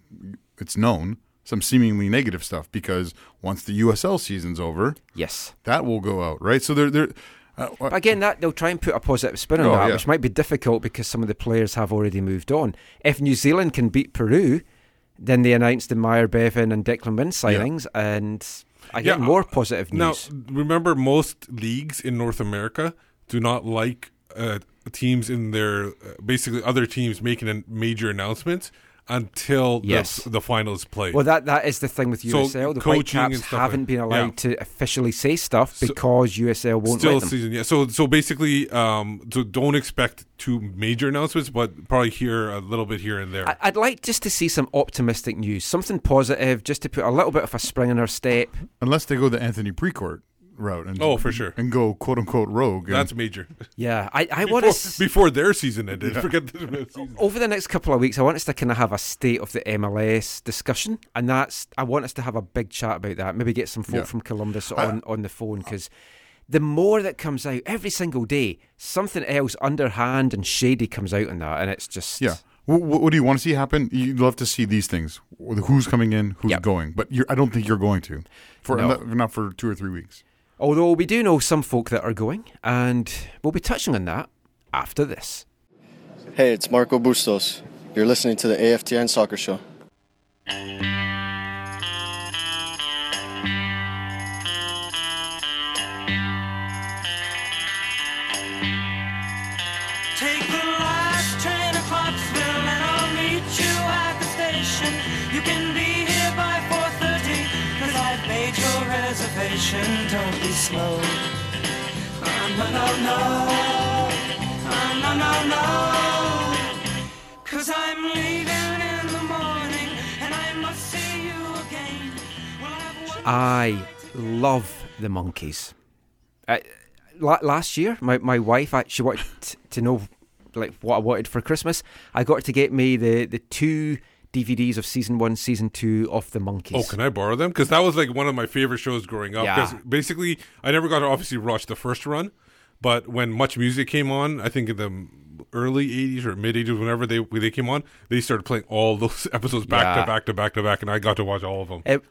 it's known some seemingly negative stuff because once the USL season's over, yes, that will go out right. So they're they're uh, But again, that they'll try and put a positive spin on Oh, that, yeah. which might be difficult because some of the players have already moved on. If New Zealand can beat Peru, then they announced the Myer Bevan and Deklan Wynne signings, and I get Yeah, more positive news. Now, remember, most leagues in North America do not like uh, teams in their uh, basically other teams making a major announcements until Yes. the, the final is played. Well, that that is the thing with So, USL. the coaching and Whitecaps haven't like- been allowed yeah. to officially say stuff because USL won't Still let them. season, yeah. So, so basically, um, so don't expect two major announcements, but probably hear a little bit here and there. I- I'd like just to see some optimistic news, something positive, just to put a little bit of a spring in our step. unless they go the Anthony Precourt route and Oh, for sure. and go quote unquote rogue. and- That's major. Yeah, I, I before, want to before their season ended. Yeah. Forget the [LAUGHS] season. over the next couple of weeks, I want us to kind of have a state of the MLS discussion, and that's I want us to have a big chat about that. Maybe get some folk Yeah. from Columbus I- on on the phone because the more that comes out every single day, something else underhand and shady comes out in that, and it's just Yeah. What, what do you want to see happen? You'd love to see these things: who's coming in, who's Yep. going. But you're, I don't think you're going to for No. not, not for two or three weeks. Although we do know some folk that are going, and we'll be touching on that after this. Hey, it's Marco Bustos. You're listening to the AFTN Soccer Show. Don't be slow. No, no, no. No, no, no. Cause I'm leaving in the morning and I must see you again. We'll I love the Monkees. La- last year, my, my wife actually wanted to know like what I wanted for Christmas. I got her to get me the, the two DVDs of season one, season two of the Monkees. Oh, can I borrow them? Because that was like one of my favorite shows growing up. Yeah. Basically, I never got to obviously watch the first run, but when Much Music came on, I think in the early '80s or mid '80s, whenever they they came on, they started playing all [LAUGHS] those episodes back Yeah. to back to back to back, and I got to watch all of them. It,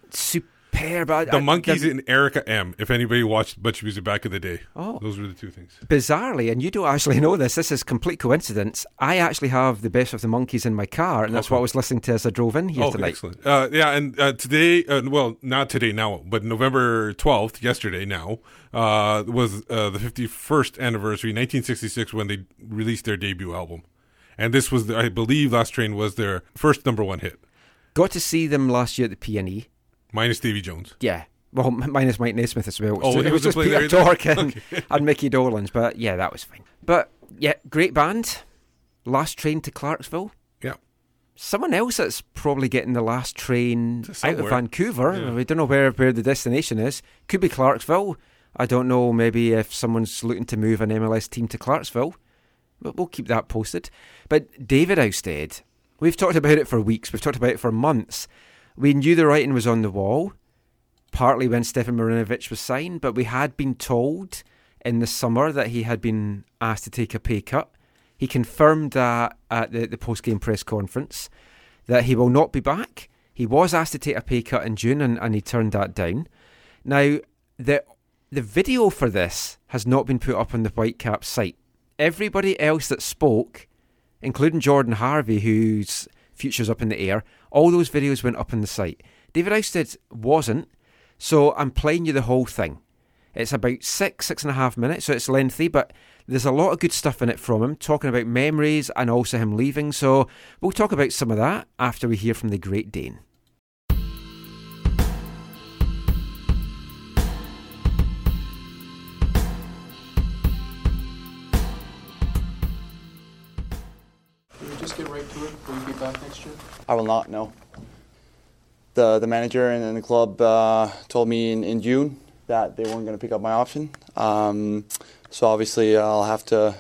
superb. I- the I- Monkees and Erica M. If anybody watched Much Music back in the day, Oh. those were the two things. Bizarrely, and you don't actually [LAUGHS] know this, this is complete coincidence. I actually have the best of the Monkees in my car, and that's Okay. what I was listening to as I drove in here Okay, tonight. excellent. Uh, yeah, and uh, today, uh, well, not today now, but November 12th, yesterday now, uh, was uh, the 51st anniversary, 1966, when they released their debut album. And this was, the, I believe, Last Train was their first number one hit, Got to see them last year at the PNE. Minus Davy Jones. Yeah. Well, minus Mike Nesmith as well. Oh, So it was wasn't just Peter Tork and, Okay. [LAUGHS] and Micky Dolenz, but yeah, that was fine. But yeah, great band. Last train to Clarksville. Yeah. Someone else that's probably getting the last train out of. Vancouver. Yeah. We don't know where, where the destination is. Could be Clarksville. I don't know. Maybe if someone's looking to move an MLS team to Clarksville, but we'll keep that posted. But David Ousted, we've talked about it for weeks. We've talked about it for months. We knew the writing was on the wall, partly when Stefan Marinovic was signed, but we had been told in the summer that he had been asked to take a pay cut. He confirmed that at the, the post game press conference that he will not be back. He was asked to take a pay cut in June and, and he turned that down. Now, the the video for this has not been put up on the Whitecaps site. Everybody else that spoke, including Jordan Harvey, whose future's up in the air, all those videos went up on the site. David Ousted wasn't, so I'm playing you the whole thing. It's about six, six and a half minutes, so it's lengthy, but There's a lot of good stuff in it from him, talking about memories and also him leaving. So we'll talk about some of that after we hear from the Great Dane. Can you just get right to it? Will you be back next year? I will not. No. The the manager and, and the club uh, told me in, in June that they weren't going to pick up my option. Um, so obviously I'll have to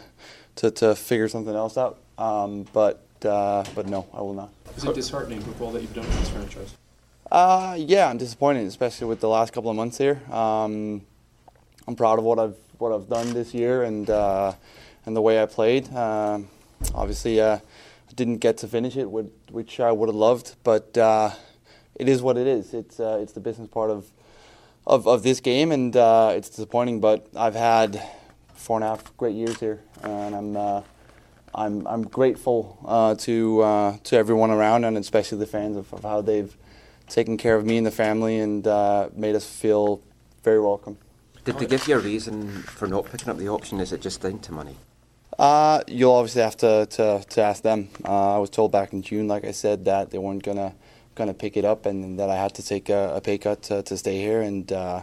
to, to figure something else out. Um, but uh, but no, I will not. Is it disheartening with all that you've done with this franchise? Uh, yeah, I'm disappointed, especially with the last couple of months here. Um, I'm proud of what I've what I've done this year and uh, and the way I played. Um obviously, uh, didn't get to finish it, which I would have loved, but uh, it is what it is. It's uh, it's the business part of of, of this game, and uh, it's disappointing. But I've had four and a half great years here, and I'm. Uh, I'm I'm grateful uh, to uh, to everyone around, and especially the fans of, of how they've taken care of me and the family, and made us feel very welcome. Did they give you a reason for not picking up the option? Is it just down to money? Uh, you'll obviously have to, to, to ask them. Uh, I was told back in June, like I said, that they weren't gonna gonna pick it up, and that I had to take a, a pay cut to, to stay here. And uh,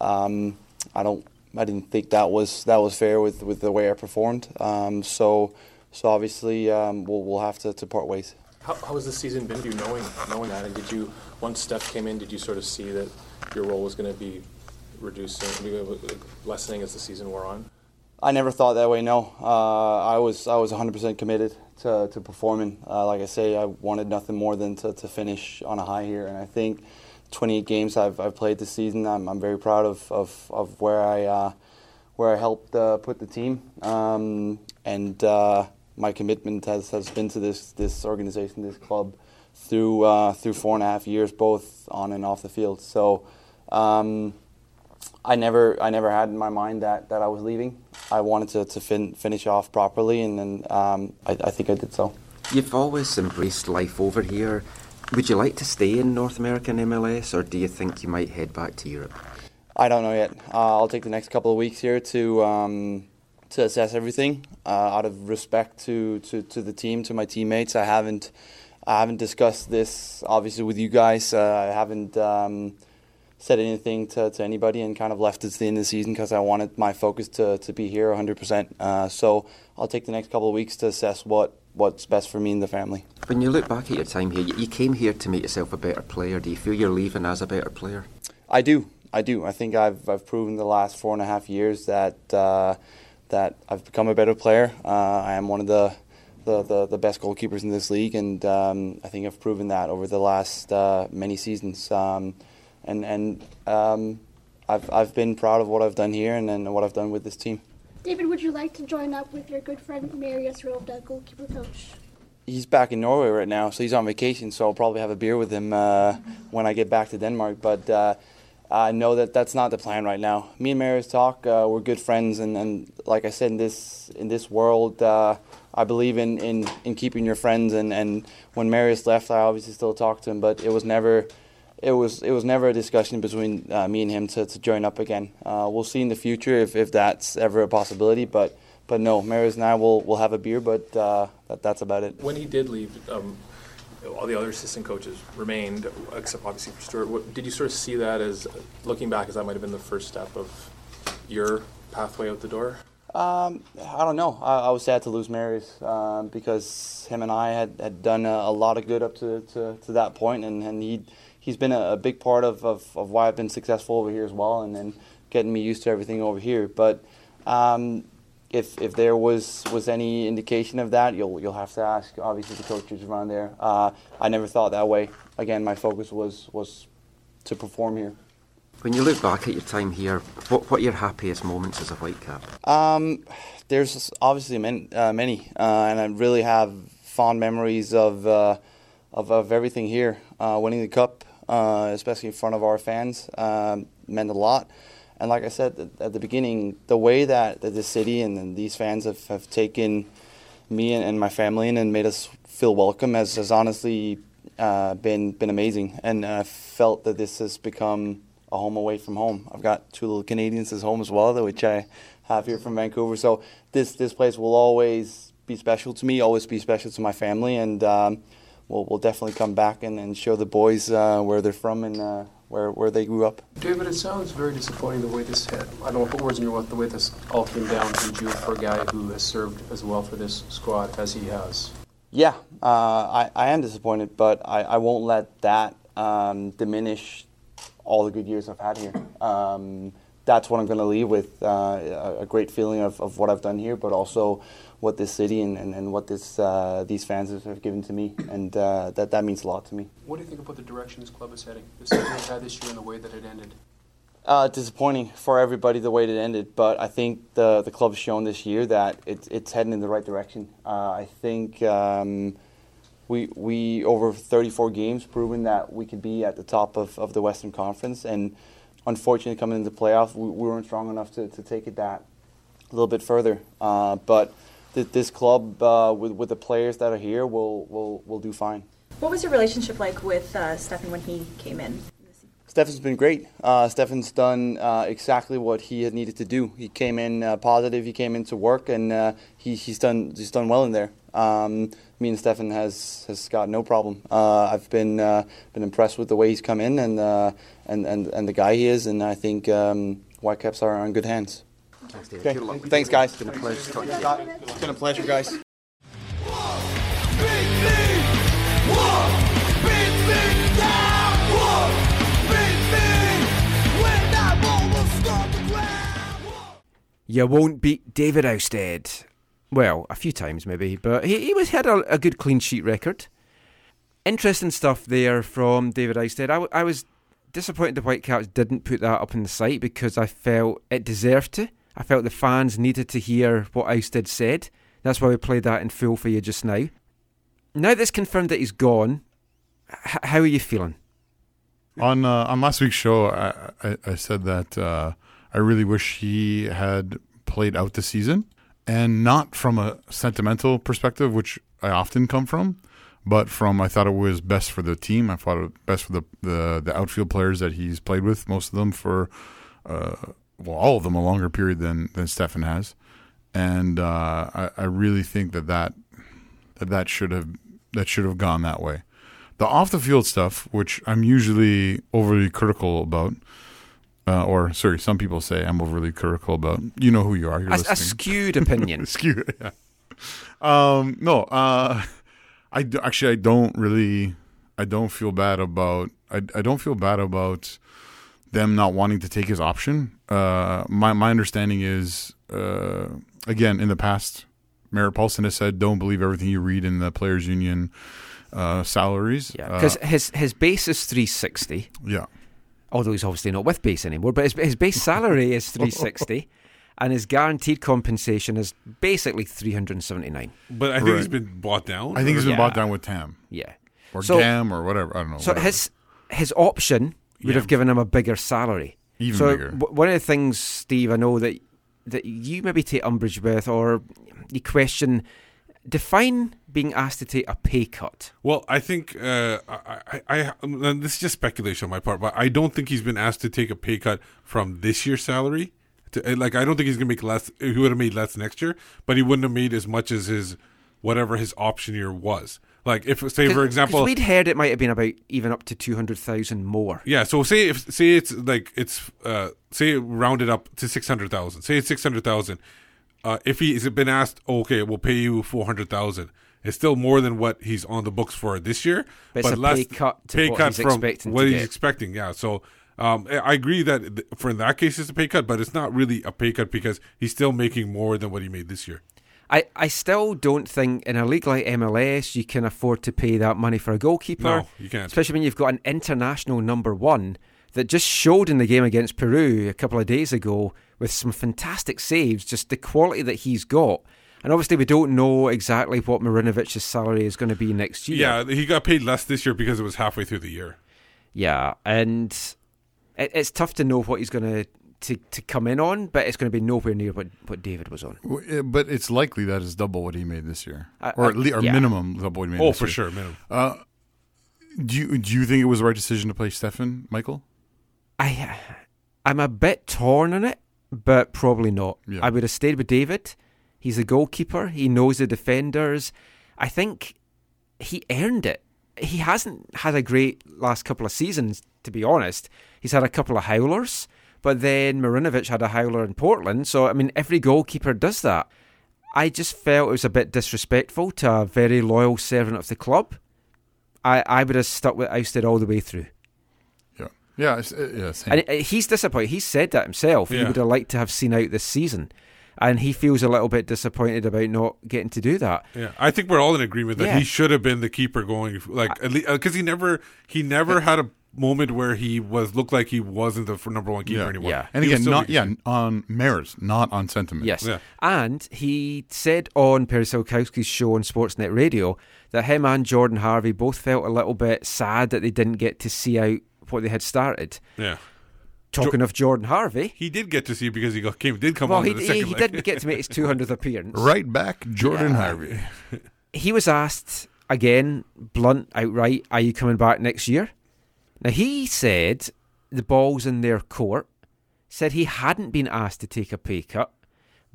um, I don't, I didn't think that was that was fair with, with the way I performed. Um, so so obviously um, we'll we'll have to, to part ways. How, how has the season been for you knowing knowing that? And did you once Steph came in, did you sort of see that your role was going to be reducing, lessening as the season wore on? I never thought that way. No, uh, I was I was 100% committed to, to performing. Uh, like I say, I wanted nothing more than to, to finish on a high here, and I think 28 games I've, I've played this season. I'm, I'm very proud of, of, of where I uh, where I helped uh, put the team, um, and uh, my commitment has, has been to this this organization, this club, through uh, through four and a half years, both on and off the field. So. Um, I never, I never had in my mind that, that I was leaving. I wanted to, to fin- finish off properly, and then um, I, I think I did so. You've always embraced life over here. Would you like to stay in North American MLS, or do you think you might head back to Europe? I don't know yet. Uh, I'll take the next couple of weeks here to um, to assess everything uh, out of respect to, to, to the team, to my teammates. I haven't I haven't discussed this obviously with you guys. Uh, I haven't. Um, said anything to, to anybody and kind of left it to the end of the season because I wanted my focus to, to be here 100%. Uh, so I'll take the next couple of weeks to assess what, what's best for me and the family. When you look back at your time here, you came here to make yourself a better player. Do you feel you're leaving as a better player? I do. I do. I think I've, I've proven the last four and a half years that, uh, that I've become a better player. Uh, I am one of the the, the, the, best goalkeepers in this league, and um, I think I've proven that over the last uh, many seasons. Um, and and um, I've I've been proud of what I've done here and, and what I've done with this team. David, would you like to join up with your good friend Marius Røvde, goalkeeper coach? He's back in Norway right now, so he's on vacation. So I'll probably have a beer with him uh, when I get back to Denmark. But uh, I know that that's not the plan right now. Me and Marius talk. Uh, we're good friends, and, and like I said, in this in this world, uh, I believe in, in, in keeping your friends. And, and when Marius left, I obviously still talk to him, but it was never it was it was never a discussion between uh, me and him to, to join up again. Uh, we'll see in the future if, if that's ever a possibility, but but no, Marius and I will will have a beer, but uh, that, that's about it. When he did leave, um, all the other assistant coaches remained, except obviously for Stuart. What, did you sort of see that as looking back, as that might have been the first step of your pathway out the door? Um, I don't know. I, I, was sad to lose Marius um, because him and I had, had done a, a lot of good up to, to, to that point, and, and he he's been a, a big part of, of, of, why I've been successful over here as well, and then getting me used to everything over here. But um, if if there was was any indication of that, you'll you'll have to ask obviously the coaches around there. Uh, I never thought that way. Again, my focus was was to perform here. When you look back at your time here, what what are your happiest moments as a Whitecap? Um, there's obviously many, uh, many uh, and I really have fond memories of, uh, of of everything here. Uh, winning the cup, uh, especially in front of our fans, um, meant a lot. And like I said at the beginning, the way that, that the city and, these fans have, have taken me and, and, my family in and made us feel welcome has, has honestly uh, been been amazing. And I felt that this has become a home away from home. I've got two little Canadians as home as well, which I have here from Vancouver. So this this place will always be special to me, always be special to my family, and um, we'll we'll definitely come back and, and show the boys uh, where they're from and uh, where where they grew up. David, it sounds very disappointing the way this had. I don't want to put words in your mouth. The way this all came down to June for a guy who has served as well for this squad as he has. Yeah, uh, I, I am disappointed, but I, I won't let that um, diminish all the good years I've had here. Um, that's what I'm going to leave with uh, a, a great feeling of, of what I've done here, but also what this city and, and, and what this, uh, these fans have given to me, and uh, that, that means a lot to me. What do you think about the direction this club is heading? The season had this year and the way that it ended. Uh, disappointing for everybody the way it ended, but I think the the club's shown this year that it, it's heading in the right direction. Uh, I think um, we we over 34 games proven that we could be at the top of, of the Western Conference, and unfortunately coming into the playoff, we, we weren't strong enough to, to take it that a little bit further. Uh, but th- this club uh, with with the players that are here will will will do fine. What was your relationship like with uh, Stefan when he came in? Stefan's been great. Uh, Stefan's done uh, exactly what he had needed to do. He came in uh, positive. He came into work, and uh, he, he's done he's done well in there. Um, me and Stefan has has got no problem. Uh, I've been uh, been impressed with the way he's come in and and, and and the guy he is, and I think um, Whitecaps are in good hands. Thanks, Okay. Thanks, guys. It's been a pleasure to talk to you. It's been a pleasure, guys. You won't beat David Ousted. Well, a few times maybe, but he, he was had a, a good clean sheet record. Interesting stuff there from David Ousted. I, w- I was disappointed the Whitecaps didn't put that up on the site because I felt it deserved to. I felt the fans needed to hear what Ousted said. That's why we played that in full for you just now. Now that's confirmed that he's gone, h- how are you feeling? On uh, on last week's show, I, I, I said that uh, I really wish he had played out the season, and not from a sentimental perspective, which I often come from, but from I thought it was best for the team. I thought it was best for the the, the outfield players that he's played with, most of them for, uh, well, all of them a longer period than than Stefan has, and uh, I, I really think that that that that should have that should have gone that way. The off the field stuff, which I'm usually overly critical about, uh, or sorry, some people say I'm overly critical about. You know who you are. You're A, a skewed opinion. [LAUGHS] skewed. Yeah. Um, no, uh, I actually I don't really. I don't feel bad about. I I don't feel bad about them not wanting to take his option. Uh, my my understanding is uh, again in the past, Merritt Paulson has said, "Don't believe everything you read in the players' union uh, salaries." Yeah, because Uh, his his base is three sixty. Yeah. Although he's obviously not with base anymore, but his his base salary is three sixty, [LAUGHS] and his guaranteed compensation is basically three hundred and seventy nine. But I think he's been bought down. I think he's been Yeah. bought down with TAM. Yeah. Or So- GAM or whatever. I don't know. So whatever. his his option would Yeah. have given him a bigger salary. Even so bigger. w- one of the things, Steve, I know that that you maybe take umbrage with, or you question, define being asked to take a pay cut. Well, I think uh, I, I, I, this is just speculation on my part, but I don't think he's been asked to take a pay cut from this year's salary. To, uh, like, I don't think he's gonna make less. He would have made less next year, but he wouldn't have made as much as his whatever his option year was. Like, if say for example, we'd heard it might have been about even up to two hundred thousand more. Yeah, so say if say it's like it's uh say rounded up to six hundred thousand. Say it's six hundred thousand. Uh, if he has been asked, okay, we'll pay you four hundred thousand. It's still more than what he's on the books for this year, But it's a pay cut to pay what cut he's from expecting what he's get. expecting. Yeah, so um, I agree that th- for in that case it's a pay cut, but it's not really a pay cut because he's still making more than what he made this year. I, I still don't think in a league like MLS you can afford to pay that money for a goalkeeper. No, you can't. Especially when you've got an international number one that just showed in the game against Peru a couple of days ago with some fantastic saves, just the quality that he's got. And obviously, we don't know exactly what Marinovic's salary is going to be next year. Yeah, he got paid less this year because it was halfway through the year. Yeah, and it, it's tough to know what he's going to, to to come in on, but it's going to be nowhere near what, what David was on. But it's likely that it's double what he made this year, I- or at least, or yeah. minimum double what he made. Oh, this for year. sure, minimum. Uh, do you do you think it was the right decision to play Stefan, Michael? I I'm a bit torn on it but probably not. Yeah. I would have stayed with David. He's a goalkeeper. He knows the defenders. I think he earned it. He hasn't had a great last couple of seasons, to be honest. He's had a couple of howlers, but then Marinovic had a howler in Portland. So, I mean, every goalkeeper does that. I just felt it was a bit disrespectful to a very loyal servant of the club. I, I would have stuck with Ousted all the way through. Yeah, yeah, uh, yeah. And uh, he's disappointed. He said that himself. He would have liked to have seen out this season. And he feels a little bit disappointed about not getting to do that. Yeah, I think we're all in agreement that Yeah. he should have been the keeper going like at least because he never he never had a moment where he was looked like he wasn't the number one keeper yeah, anymore. And He was again, not the- yeah on merits, not on sentiment. Yes. And he said on Perry Solkowski's show on Sportsnet Radio that him and Jordan Harvey both felt a little bit sad that they didn't get to see out what they had started. Yeah. Talking of Jordan Harvey, He did get to see it because he got, came did come well, on he, the he, he leg. did get to make his [LAUGHS] 200th appearance. Right back, Jordan Yeah. Harvey. He was asked again, blunt, outright, are you coming back next year? Now, he said the ball's in their court, said he hadn't been asked to take a pay cut,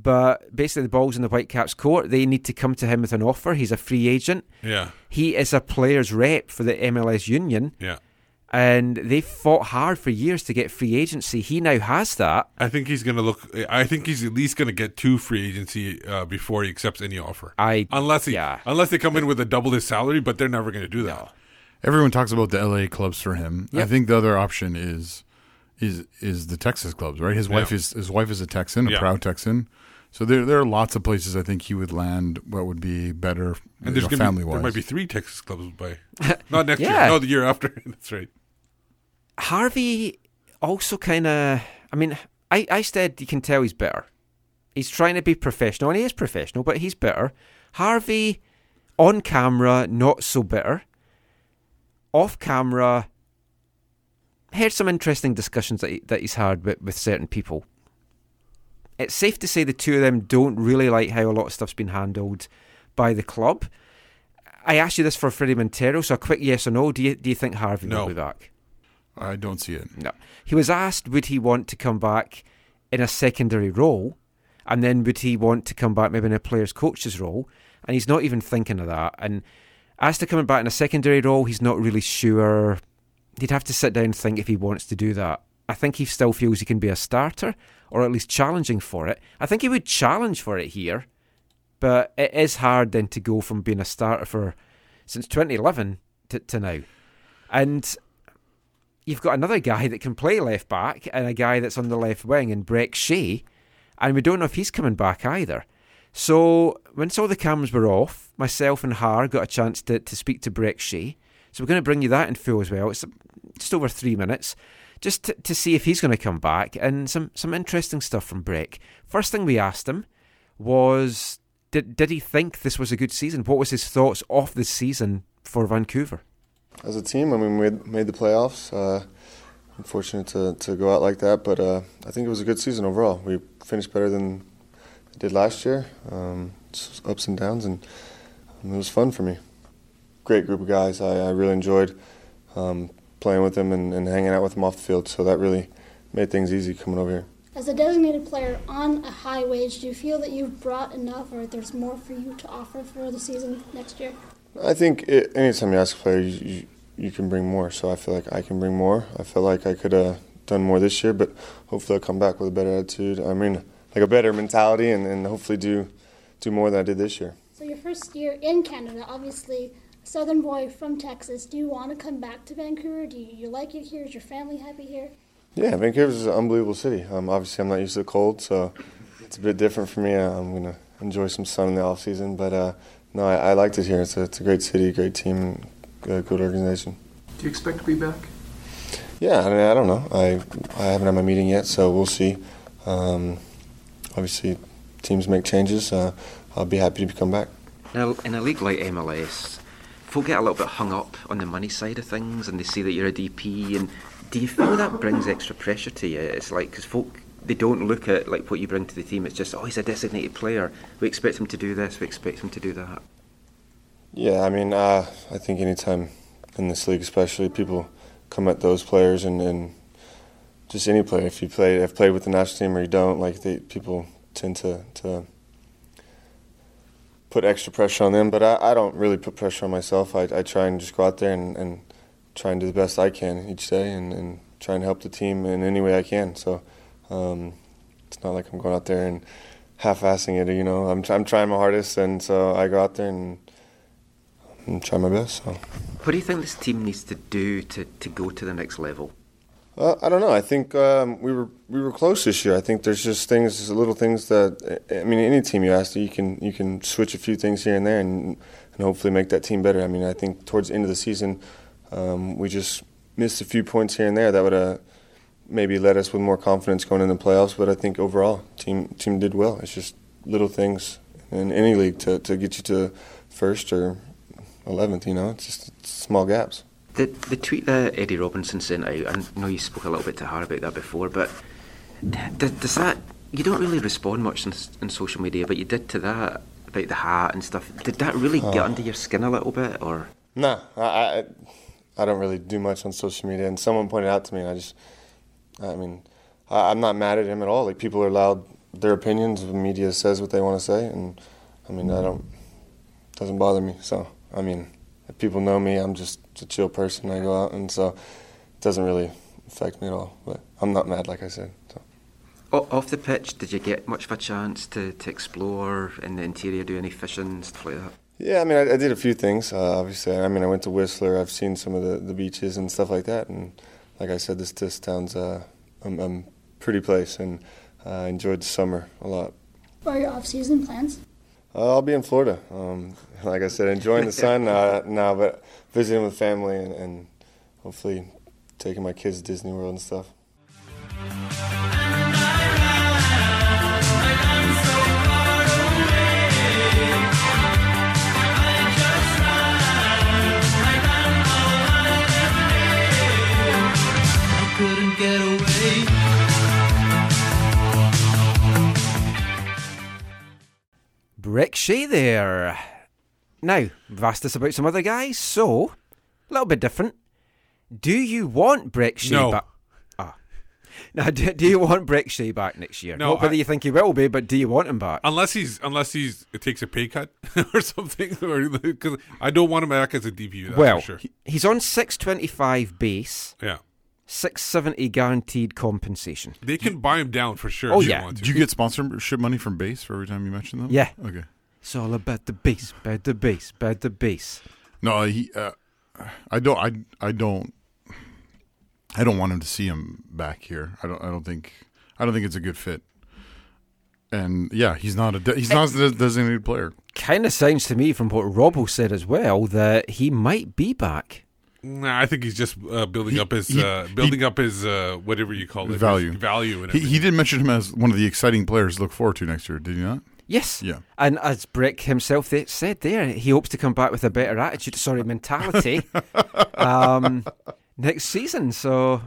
but basically the ball's in the Whitecaps' court. They need to come to him with an offer. He's a free agent. Yeah. He is a player's rep for the MLS union. Yeah. And they fought hard for years to get free agency. He now has that. I think he's going to look. I think he's at least going to get two free agency uh, before he accepts any offer. I unless he unless they come in with a double his salary, but they're never going to do that. Everyone talks about the LA clubs for him. I think the other option is is is the Texas clubs, right? His wife Yeah. is his wife is a Texan, a Yeah. proud Texan. So there there are lots of places I think he would land what would be better And there's you know, going to family be there might be three Texas clubs by [LAUGHS] not next Yeah. year, no, the year after. [LAUGHS] That's right. Harvey also kind of. I mean, I, I said you can tell he's better. He's trying to be professional, and he is professional, but he's better. Harvey, on camera, not so bitter. Off camera, heard some interesting discussions that, he, that he's had with, with certain people. It's safe to say the two of them don't really like how a lot of stuff's been handled by the club. I asked you this for Fredy Montero, so a quick yes or no. Do you, do you think Harvey No. will be back? I don't see it. No. He was asked would he want to come back in a secondary role, and then would he want to come back maybe in a player's coach's role, and he's not even thinking of that. And as to coming back in a secondary role, he's not really sure. He'd have to sit down and think if he wants to do that. I think he still feels he can be a starter, or at least challenging for it. I think he would challenge for it here, but it is hard then to go from being a starter for since 2011 to, to now. And you've got another guy that can play left back and a guy that's on the left wing in Brek Shea, and we don't know if he's coming back either. So once all the cameras were off, myself and Har got a chance to, to speak to Brek Shea. So we're going to bring you that in full as well. It's just over three minutes, just to, to see if he's going to come back and some, some interesting stuff from Brek. First thing we asked him was did, did he think this was a good season? What was his thoughts of the season for Vancouver? As a team, I mean, we made the playoffs. Uh, unfortunate to, to go out like that, but uh, I think it was a good season overall. We finished better than did last year. Um, ups and downs, and it was fun for me. Great group of guys. I, I really enjoyed um, playing with them and, and hanging out with them off the field. So that really made things easy coming over here. As a designated player on a high wage, do you feel that you've brought enough or there's more for you to offer for the season next year? I think it, anytime you ask a player, you, you, you can bring more. So I feel like I can bring more. I feel like I could have done more this year, but hopefully I'll come back with a better attitude. I mean, like a better mentality, and, and hopefully do do more than I did this year. So your first year in Canada, obviously, a southern boy from Texas, do you want to come back to Vancouver? Do you, you like it here? Is your family happy here? Yeah, Vancouver's an unbelievable city. Um, obviously, I'm not used to the cold, so it's a bit different for me. Uh, I'm gonna enjoy some sun in the off season, but uh, no, I, I liked it here. It's a, it's a great city, great team, good, good organization. Do you expect to be back? Yeah, I, mean, I don't know. I I haven't had my meeting yet, so we'll see. Um, obviously, teams make changes. Uh, I'll be happy to come back. Now, in a league like MLS, folk get a little bit hung up on the money side of things, and they see that you're a DP. And do you feel that brings extra pressure to you? It's like because folk they don't look at like what you bring to the team. It's just oh, he's a designated player. We expect him to do this. We expect him to do that. Yeah, I mean, uh, I think anytime in this league, especially, people come at those players and, and just any player. If you play, have played with the national team or you don't, like they, people tend to to put extra pressure on them. But I, I don't really put pressure on myself. I, I try and just go out there and, and try and do the best I can each day, and, and try and help the team in any way I can. So um, it's not like I'm going out there and half-assing it. You know, I'm I'm trying my hardest, and so I go out there and, and try my best. So. What do you think this team needs to do to, to go to the next level? Well, I don't know. I think um, we were we were close this year. I think there's just things, little things that I mean, any team you ask, you can you can switch a few things here and there, and and hopefully make that team better. I mean, I think towards the end of the season, um, we just missed a few points here and there that would have maybe led us with more confidence going into the playoffs. But I think overall, team team did well. It's just little things in any league to to get you to first or eleventh. You know, it's just small gaps. The, the tweet that Eddie Robinson sent out, I know you spoke a little bit to her about that before, but d- does that, you don't really respond much on social media, but you did to that about the hat and stuff. Did that really get Oh. under your skin a little bit, or? Nah, I, I I don't really do much on social media, and someone pointed out to me, and I just, I mean, I, I'm not mad at him at all. Like people are allowed their opinions. The media says what they want to say, and I mean, I don't, doesn't bother me. So I mean, people know me, I'm just a chill person. I go out, and so it doesn't really affect me at all. But I'm not mad, like I said. So. Off the pitch, did you get much of a chance to, to explore in the interior, do any fishing, stuff like that? Yeah, I mean, I, I did a few things. Uh, obviously, I mean, I went to Whistler. I've seen some of the, the beaches and stuff like that. And like I said, this this town's uh, a, a pretty place, and uh, I enjoyed the summer a lot. What are your off-season plans? Uh, I'll be in Florida. Um, like I said, enjoying the sun uh, [LAUGHS] now, but visiting with family and, and hopefully taking my kids to Disney World and stuff. Brek Shea there. Now, we've asked us about some other guys, so a little bit different. Do you want Brek Shea No. back? Ah. Now, do, do you want Brek Shea back next year? No, Not whether I- you think he will be, but do you want him back? Unless he's unless he's it takes a pay cut [LAUGHS] or something, or because I don't want him back as a DP. That's well, for sure. he's on 625 base. Yeah. 670 guaranteed compensation. They can buy him down for sure. Oh, if they yeah. want to. Do you get sponsorship money from base for every time you mention them? Yeah. Okay. It's all about the base, about the base, about the base. No, he. Uh, I don't. I. I don't. I don't want him to see him back here. I don't. I don't think. I don't think it's a good fit. And yeah, he's not a. de- He's not a designated player. Kind of sounds to me from what Robbo said as well that he might be back. Nah, I think he's just uh, building He- up his he- uh, building up his uh, whatever you call it, value. value, and He, everything. he did mention him as one of the exciting players to look forward to next year. Did he not? Yes. Yeah. And as Brek himself said there, he hopes to come back with a better attitude, sorry, mentality [LAUGHS] um, next season. So,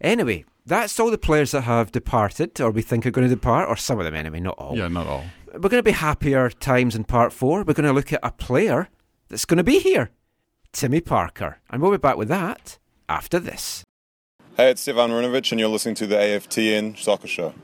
anyway, that's all the players that have departed, or we think are going to depart, or some of them anyway, not all. Yeah, not all. We're going to be happier times in part four. We're going to look at a player that's going to be here, Timmy Parker. And we'll be back with that after this. Hey, it's Stefan Marinovic, and you're listening to the AFTN Soccer Show.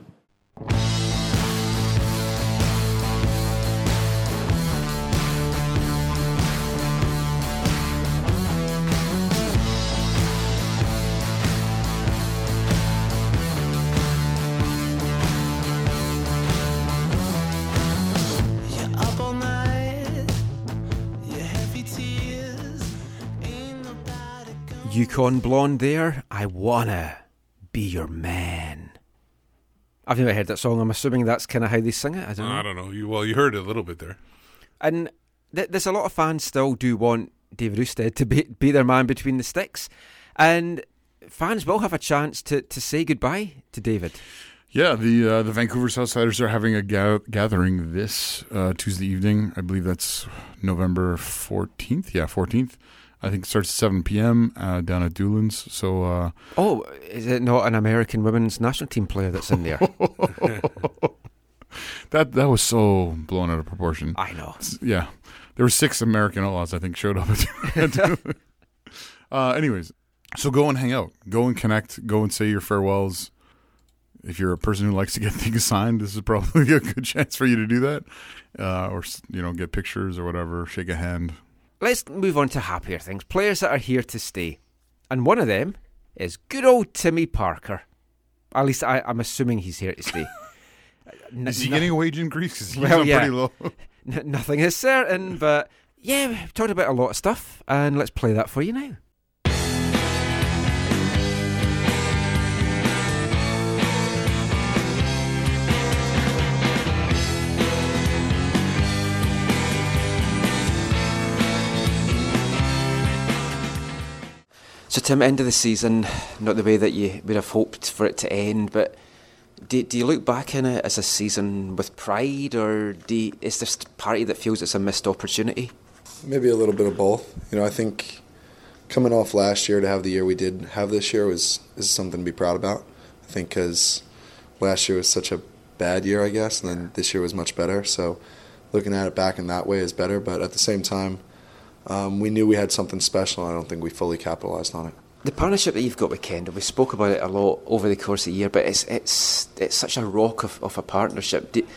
Yukon Blonde there. I wanna be your man. I've never heard that song. I'm assuming that's kind of how they sing it. I don't know. I don't know. You, well, you heard it a little bit there. And th- there's a lot of fans still do want David Ousted to be, be their man between the sticks. And fans will have a chance to, to say goodbye to David. Yeah, the uh, the Vancouver Southsiders are having a ga- gathering this uh, Tuesday evening. I believe that's November fourteenth. Yeah, fourteenth. I think it starts at seven p.m. Uh, down at Doolin's. So uh, Oh, is it not an American women's national team player that's in there? [LAUGHS] that that was so blown out of proportion. I know. S- Yeah, there were six American outlaws. I think showed up. At [LAUGHS] uh, anyways, So go and hang out. Go and connect. Go and say your farewells. If you're a person who likes to get [LAUGHS] things signed, this is probably a good chance for you to do that, uh, or you know, get pictures or whatever. Shake a hand. Let's move on to happier things. Players that are here to stay, and one of them is good old Timmy Parker. At least I, I'm assuming he's here to stay. [LAUGHS] N- Is he no- getting a wage increase? [LAUGHS] he's Well, yeah. pretty low. [LAUGHS] N- nothing is certain, but yeah, we've talked about a lot of stuff, and let's play that for you now. So, Tim, end of the season, not the way that you would have hoped for it to end, but do, do you look back in it as a season with pride, or you, is this party that feels it's a missed opportunity? Maybe a little bit of both. You know, I think coming off last year to have the year we did have this year was is something to be proud about. I think because last year was such a bad year, I guess, and then this year was much better. So looking at it back in that way is better. But at the same time, um, we knew we had something special. and I don't think we fully capitalized on it. The partnership that you've got with Kendall, we spoke about it a lot over the course of the year, but it's it's it's such a rock of, of a partnership. Do,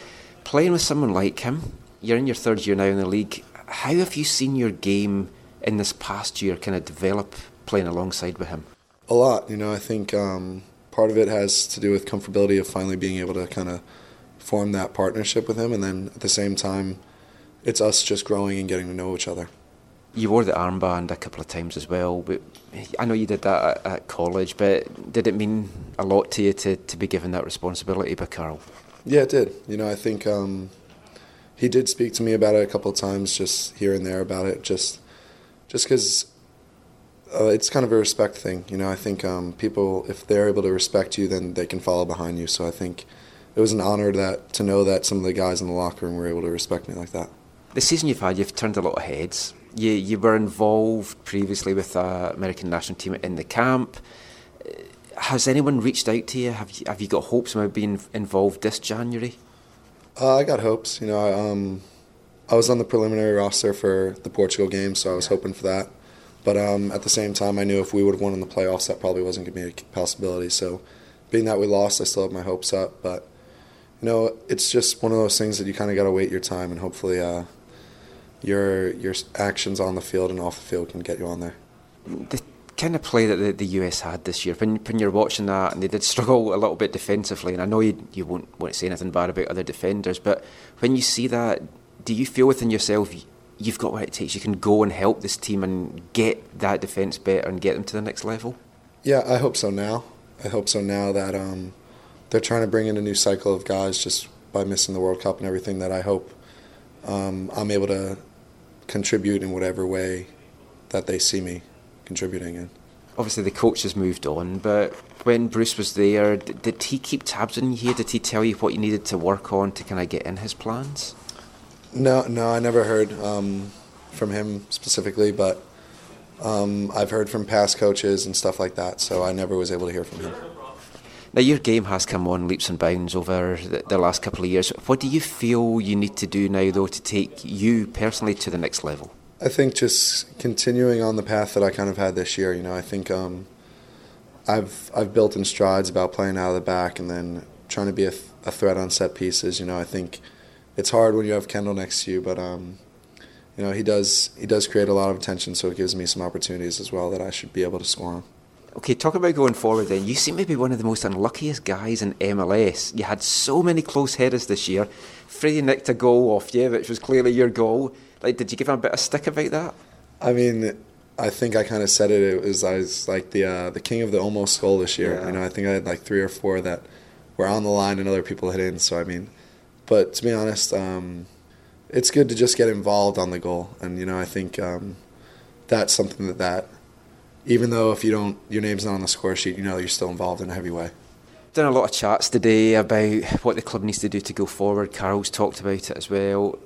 playing with someone like him, you're in your third year now in the league. How have you seen your game in this past year kind of develop playing alongside with him? A lot, you know. I think um, part of it has to do with comfortability of finally being able to kind of form that partnership with him, and then at the same time, it's us just growing and getting to know each other. You wore the armband a couple of times as well, but I know you did that at, at college. But did it mean a lot to you to, to be given that responsibility by Carl? Yeah, it did. You know, I think um, he did speak to me about it a couple of times, just here and there about it, just just because uh, it's kind of a respect thing. You know, I think um, people, if they're able to respect you, then they can follow behind you. So I think it was an honor that to know that some of the guys in the locker room were able to respect me like that. The season you've had, you've turned a lot of heads. You you were involved previously with the American national team in the camp. Uh, Has anyone reached out to you? Have you, have you got hopes about being involved this January? Uh, I got hopes. You know, I, um, I was on the preliminary roster for the Portugal game, so I was hoping for that. But um, at the same time, I knew if we would have won in the playoffs, that probably wasn't going to be a possibility. So, being that we lost, I still have my hopes up. But you know, it's just one of those things that you kind of got to wait your time, and hopefully, uh, your your actions on the field and off the field can get you on there. The kind of play that the, the US had this year, when when you're watching that, and they did struggle a little bit defensively, and I know you you won't want to say anything bad about other defenders, but when you see that, do you feel within yourself you've got what it takes? You can go and help this team and get that defense better and get them to the next level. Yeah, I hope so now. I hope so now that um, they're trying to bring in a new cycle of guys just by missing the World Cup and everything. That I hope um, I'm able to contribute in whatever way that they see me contributing in. Obviously, the coach has moved on, but when Bruce was there, d- did he keep tabs on you here? Did he tell you what you needed to work on to kind of get in his plans? No, no, I never heard um, from him specifically, but um, I've heard from past coaches and stuff like that. So I never was able to hear from him. Now, your game has come on leaps and bounds over the, the last couple of years. What do you feel you need to do now, though, to take you personally to the next level? I think just continuing on the path that I kind of had this year. You know, I think um, I've I've built in strides about playing out of the back and then trying to be a, th- a threat on set pieces. You know, I think it's hard when you have Kendall next to you, but um, you know he does he does create a lot of attention, so it gives me some opportunities as well that I should be able to score on. Okay, talk about going forward then. You seem to be one of the most unluckiest guys in MLS. You had so many close headers this year. Fredy nicked a goal off you, which was clearly your goal. Like, did you give him a bit of stick about that? I mean, I think I kind of said it. It was I was like the uh, the king of the almost goal this year. Yeah. You know, I think I had like three or four that were on the line and other people hit in. So I mean, but to be honest, um, it's good to just get involved on the goal, and you know, I think um, that's something that that even though if you don't your name's not on the score sheet, you know you're still involved in a heavy way. Done a lot of chats today about what the club needs to do to go forward. Carl's talked about it as well.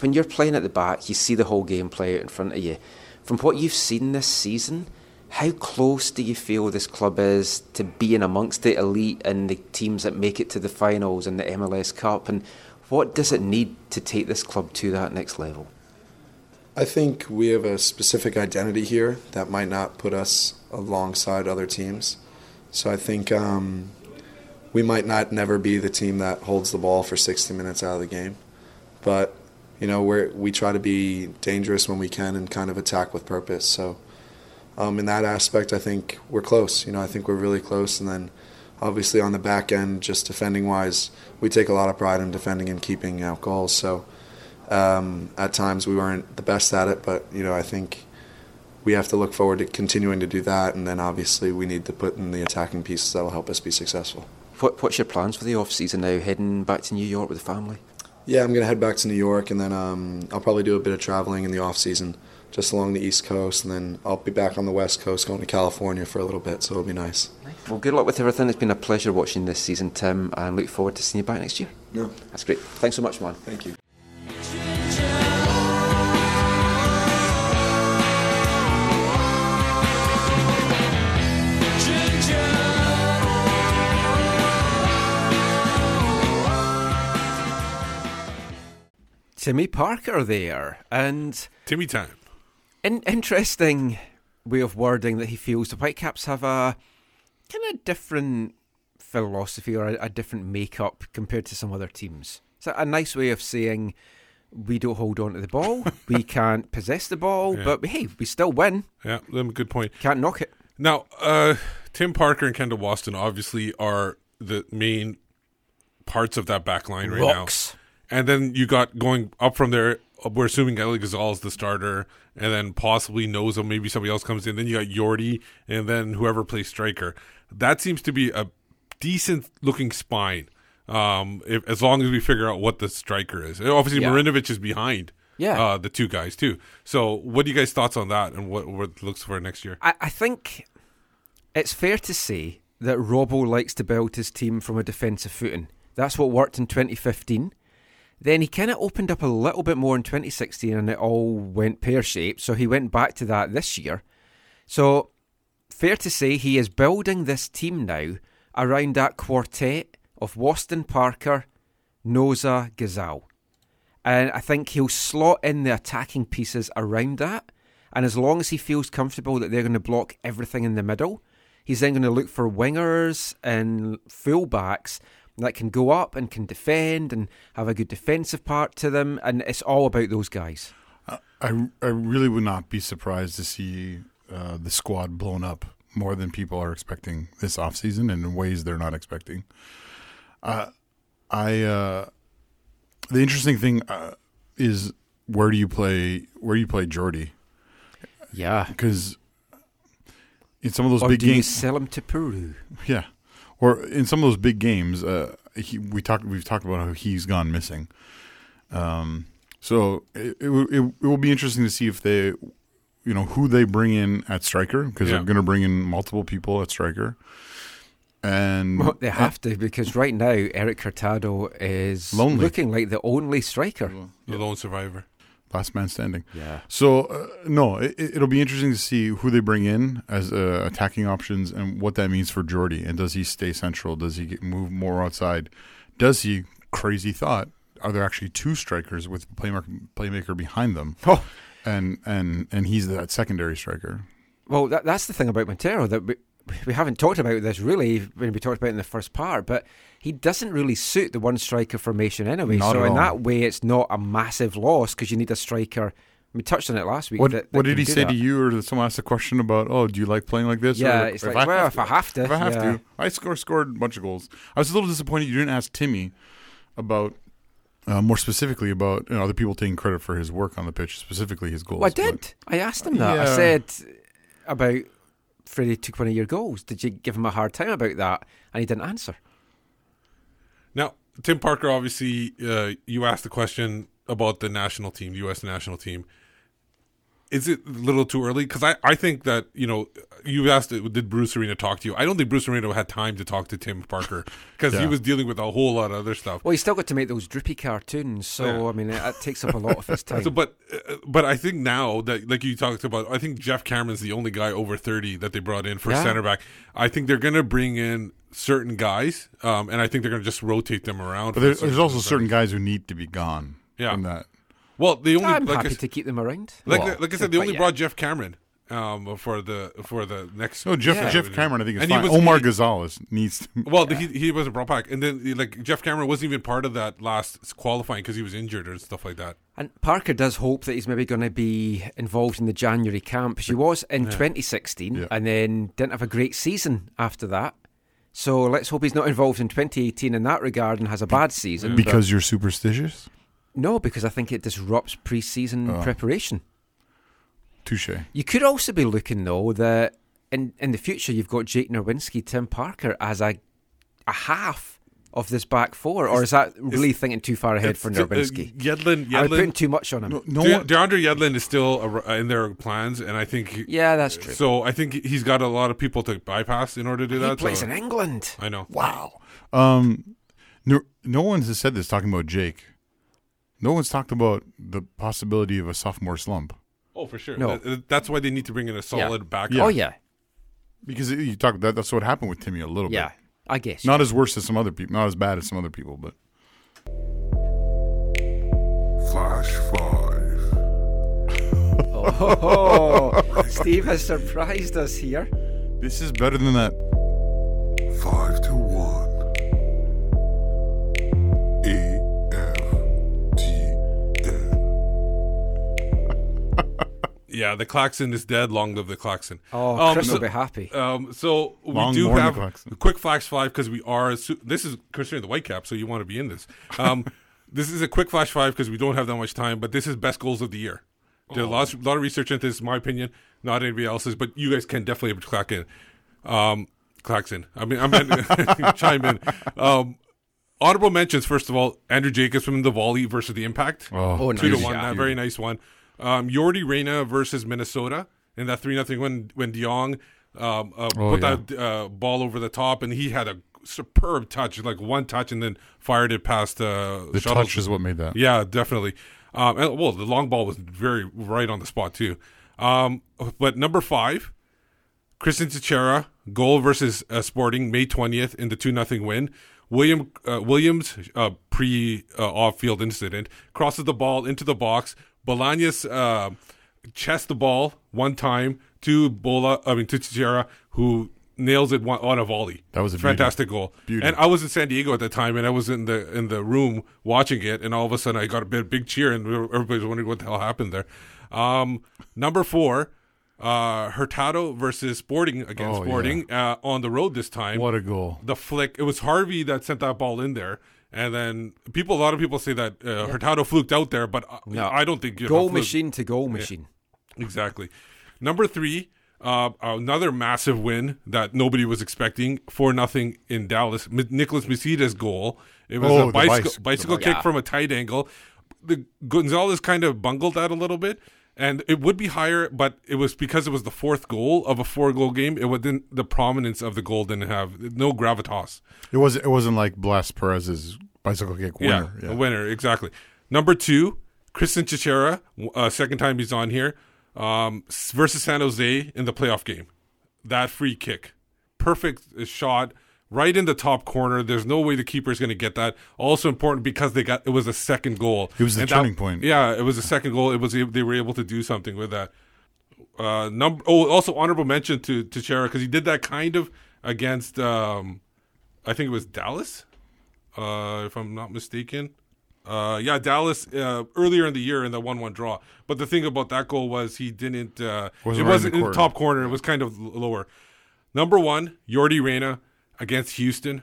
When you're playing at the back, you see the whole game play out in front of you. From what you've seen this season, how close do you feel this club is to being amongst the elite and the teams that make it to the finals and the MLS Cup? And what does it need to take this club to that next level? I think we have a specific identity here that might not put us alongside other teams. So I think um, we might not never be the team that holds the ball for 60 minutes out of the game, but you know we we try to be dangerous when we can and kind of attack with purpose. So um, in that aspect, I think we're close. You know, I think we're really close, and then obviously on the back end, just defending wise, we take a lot of pride in defending and keeping out goals. So um, at times we weren't the best at it, but you know I think we have to look forward to continuing to do that, and then obviously we need to put in the attacking pieces that will help us be successful. What, what's your plans for the off season now? Heading back to New York with the family? Yeah, I'm gonna head back to New York, and then um, I'll probably do a bit of traveling in the off season, just along the East Coast, and then I'll be back on the West Coast, going to California for a little bit. So it'll be nice. Well, good luck with everything. It's been a pleasure watching this season, Tim, and look forward to seeing you back next year. Yeah. That's great. Thanks so much, man. Thank you. Timmy Parker there, and Timmy time. In, interesting way of wording that he feels the Whitecaps have a kind of different philosophy or a, a different makeup compared to some other teams. It's a, a nice way of saying we don't hold on to the ball, [LAUGHS] we can't possess the ball, Yeah. but hey, we still win. Yeah, good point. Can't knock it. Now, uh, Tim Parker and Kendall Waston obviously are the main parts of that back line right Rocks. now. And then you got going up from there. We're assuming Aly Ghazal is the starter, and then possibly Nosa, maybe somebody else comes in. Then you got Yordy, and then whoever plays striker. That seems to be a decent looking spine. Um, if, as long as we figure out what the striker is. Obviously, Yeah. Marinovic is behind. Yeah. uh, the two guys too. So, what do you guys' thoughts on that, and what what it looks for next year? I, I think it's fair to say that Robbo likes to build his team from a defensive footing. That's what worked in 2015. Then he kind of opened up a little bit more in 2016 and it all went pear shaped. So he went back to that this year. So, fair to say he is building this team now around that quartet of Waston Parker, Nosa, Ghazal. And I think he'll slot in the attacking pieces around that. And as long as he feels comfortable that they're going to block everything in the middle, he's then going to look for wingers and fullbacks that can go up and can defend and have a good defensive part to them. And it's all about those guys. I, I really would not be surprised to see uh, the squad blown up more than people are expecting this offseason and in ways they're not expecting. Uh, I uh, the interesting thing uh, is where do you play where do you play Jordy? Yeah, because in some of those Or big do you games, sell him to Peru? Yeah, or in some of those big games, uh, he, we talked. We've talked about how he's gone missing. Um, so it, it, will- it, it will be interesting to see if they, you know, who they bring in at striker because Yeah. they're going to bring in multiple people at striker. And Well, they have to because right now Erik Hurtado is Lonely. looking like the only striker. The lone survivor. Last man standing. Yeah. So uh, no, it, it'll be interesting to see who they bring in as uh, attacking options and what that means for Jordy. And does he stay central? Does he get, move more outside? Does he? Crazy thought. Are there actually two strikers with playmaker playmaker behind them? Oh. and and and he's that secondary striker. Well, that, that's the thing about Montero that we, haven't talked about this really when we talked about it in the first part, but he doesn't really suit the one striker formation anyway. Not so in that way, it's not a massive loss because you need a striker. We touched on it last week. What that- that what did he say that. to you, or did someone ask a question about? Oh, do you like playing like this? Yeah, Or, it's like, well, if I have to, if I have yeah. to, I score scored a bunch of goals. I was a little disappointed you didn't ask Timmy about. Uh, more specifically about you know, other people taking credit for his work on the pitch, specifically his goals. Well, I but- did. I asked him that. I said about Fredy took one of your goals. Did you give him a hard time about that? And he didn't answer. Now, Tim Parker, obviously, uh, you asked the question about the national team, the U.S. national team. Is it a little too early? Because I, I think that, you know, you asked, did Bruce Arena talk to you? I don't think Bruce Arena had time to talk to Tim Parker because he was dealing with a whole lot of other stuff. Well, he's still got to make those droopy cartoons, so Yeah. I mean, it, it takes up a lot of his [LAUGHS] time. So, but uh, but I think now that like you talked about, I think Geoff Cameron's the only guy over thirty that they brought in for Yeah. center back. I think they're going to bring in certain guys, um, and I think they're going to just rotate them around. But for there's, also things. certain guys who need to be gone. Yeah. From that, Well, the only I'm like happy s- to keep them around. Like Well, like I said, they only yeah. brought Geoff Cameron um, for the for the next. No, Geoff Yeah. Geoff Cameron, I think is And he fine. was- Omar he- Gonzalez needs to. [LAUGHS] Well, he he wasn't brought back, and then like Geoff Cameron wasn't even part of that last qualifying because he was injured and stuff like that. And Parker does hope that he's maybe going to be involved in the January camp. She was in Yeah. 2016 Yeah. and then didn't have a great season after that. So let's hope he's not involved in 2018 in that regard and has a bad season. Because but- you're superstitious? No, because I think it disrupts pre-season Oh. preparation. Touche. You could also be looking though that in in the future you've got Jake Nerwinski, Tim Parker as a a half of this back four, or is that really thinking too far ahead for It's- uh, Nerwinski? Yedlin, Are we putting too much on him? No, no De- DeAndre Yedlin is still a, in their plans, and I think he- Yeah, that's true. So I think he's got a lot of people to bypass in order to do he that. plays so- in England. I know. wow. Um, no, no one has said this talking about Jake. No one's talked about the possibility of a sophomore slump Oh, for sure. No. That- that's why they need to bring in a solid backup. Oh yeah, because you talk that. That's what happened with Timmy a little yeah. bit. Yeah, I guess. Not as worse as some other people. Not as bad as some other people, but Flash five. Oh, [LAUGHS] Steve has surprised us here. this is better than that. Five to one. Yeah, the klaxon is dead. Long live the klaxon. Oh, Chris so, will be happy. Um, so we Long do mourn the have klaxon. a quick flash five because we are. This is considering the Whitecap, so you want to be in this. Um, [LAUGHS] this is a quick flash five because we don't have that much time. But this is best goals of the year. There's a lot, lot of research into this. My opinion, not anybody else's, but you guys can definitely clack in. Um, klaxon. I mean, I'm [LAUGHS] chime in. Um, honorable mentions. First of all, Andrew Jacobs from the volley versus the Impact. Oh, two nice. to one. Yeah. That very nice one. Um, Yordy Reyna versus Minnesota in that three nothing when when de Jong um, uh, Oh, put yeah. that uh, ball over the top and he had a superb touch, like one touch, and then fired it past uh, The Shuttles. touch is what made that. Yeah, definitely. Um, and, well, the long ball was very right on the spot too. Um, but number five, Cristian Techera, goal versus uh, Sporting, May twentieth in the two nothing win. William uh, Williams uh, pre uh, off field incident crosses the ball into the box. Bolaños uh, chests the ball one time to Bola. I mean to Techera, who nails it one, on a volley. That was a beauty. fantastic goal. Beauty. And I was in San Diego at the time, and I was in the in the room watching it, and all of a sudden I got a big, big cheer, and everybody's wondering what the hell happened there. Um, number four, uh, Hurtado versus Sporting against Oh, Sporting uh, on the road this time. What a goal! The flick. It was Harvey that sent that ball in there. And then people, a lot of people say that uh, Hurtado fluked out there, but uh, No. I don't think you know, Goal fluke- machine to goal machine. Exactly. Number three, uh, another massive win that nobody was expecting. Four nothing in Dallas. M- Nicolas Mezquida's goal. It was Oh, a bicycle, bicycle- bicycle kick bike. from a tight angle. The Gonzalez kind of bungled that a little bit, and it would be higher, but it was because it was the fourth goal of a four-goal game. It wouldn't the prominence of the goal didn't have no gravitas. It was. It wasn't like Blas Perez's bicycle kick winner. Yeah, a winner, exactly. Number two, Cristian Techera, uh, second time he's on here, um, versus San Jose in the playoff game. That free kick, perfect uh, shot, right in the top corner. There's no way the keeper is going to get that. Also important because they got it was a second goal. It was the And that- turning point. Yeah, it was a second goal. It was they were able to do something with that. Uh, number oh, also honorable mention to to Chera because he did that kind of against um, I think it was Dallas, uh, if I'm not mistaken. Uh, yeah, Dallas uh, earlier in the year in the one-one draw. But the thing about that goal was he didn't. Uh, Wasn't it wasn't in the corner. top corner. It was kind of lower. Number one, Yordy Reyna against Houston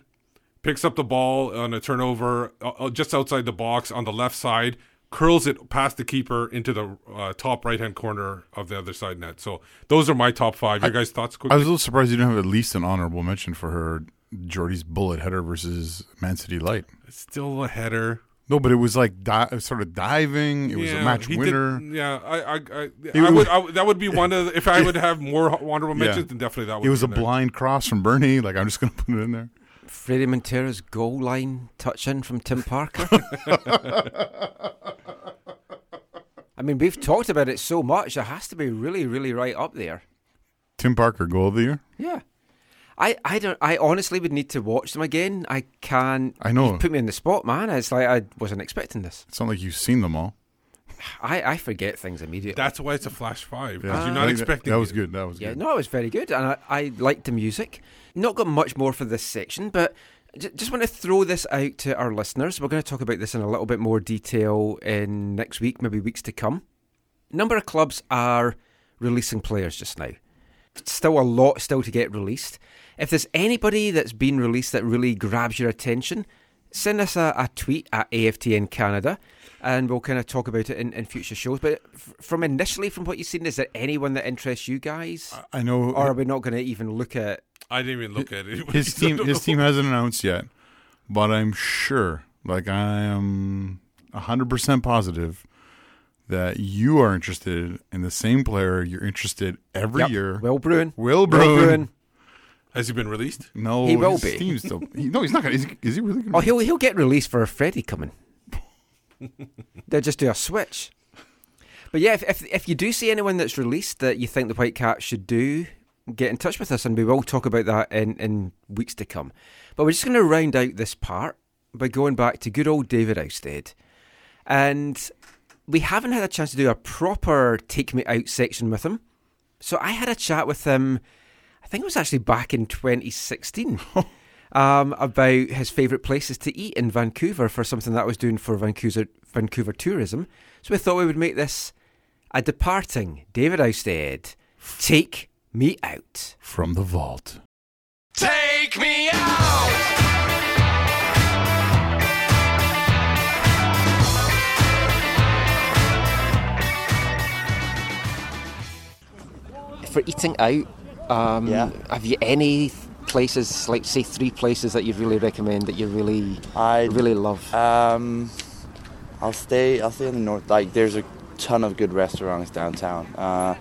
picks up the ball on a turnover uh, uh, just outside the box on the left side, curls it past the keeper into the uh, top right hand corner of the other side net. So those are my top five. Your guys' thoughts? I was a little surprised you didn't have at least an honorable mention for her Jordy's bullet header versus Man City Light. It's still a header. No, but it was like di- sort of diving. It was a match he did- winner. yeah, I, I, I, I would, I that would be one of the, if I would [LAUGHS] have more honorable Yeah. mentions, then definitely that would. It was be a there. blind cross from Bernie. Like I'm just going to put it in there. Fredy Montero's goal line touch in from Tim Parker. I mean, we've talked about it so much; it has to be really, really right up there. Tim Parker goal of the year. Yeah. I, I don't I honestly would need to watch them again. I can't I know. you put me in the spot, man. It's like I wasn't expecting this. It's not like you've seen them all. I, I forget things immediately. That's why it's a flash five. Yeah. You're not think that- expecting. that was good. That was yeah, good. no, it was very good, and I, I liked the music. Not got much more for this section, but just want to throw this out to our listeners. We're going to talk about this in a little bit more detail in next week, maybe weeks to come. Number of clubs are releasing players just now. Still a lot still to get released. If there's anybody that's been released that really grabs your attention, send us a, a tweet at AFTN Canada and we'll kind of talk about it in, in future shows. But f- from initially, from what you've seen, is there anyone that interests you guys? I know. Or are we not going to even look at? I didn't even look at it. [LAUGHS] His team, his team hasn't announced yet, but I'm sure, like I am hundred percent positive that you are interested in the same player you're interested every Yep. year. Will Bruin. Will Will Bruin. Bruin. Has he been released? No, He will his be. Team's still, he, no, he's not. Gonna, is, he, is he really? Gonna Oh, he'll he'll get released for a Fredy coming. [LAUGHS] They'll just do a switch. But yeah, if, if if you do see anyone that's released that you think the White Cat should do, get in touch with us, and we will talk about that in in weeks to come. But we're just going to round out this part by going back to good old David Ousted, and we haven't had a chance to do a proper take me out section with him. So I had a chat with him. I think it was actually back in 2016 [LAUGHS] um, about his favourite places to eat in Vancouver for something that I was doing for Vancouver Vancouver tourism. So we thought we would make this a departing David Ousted take me out from the vault. Take me out! For eating out, um, Yeah. have you any places, like say three places that you really recommend that you really, I really love? Um, I'll stay. I'll stay in the north. Like, there's a ton of good restaurants downtown. Uh,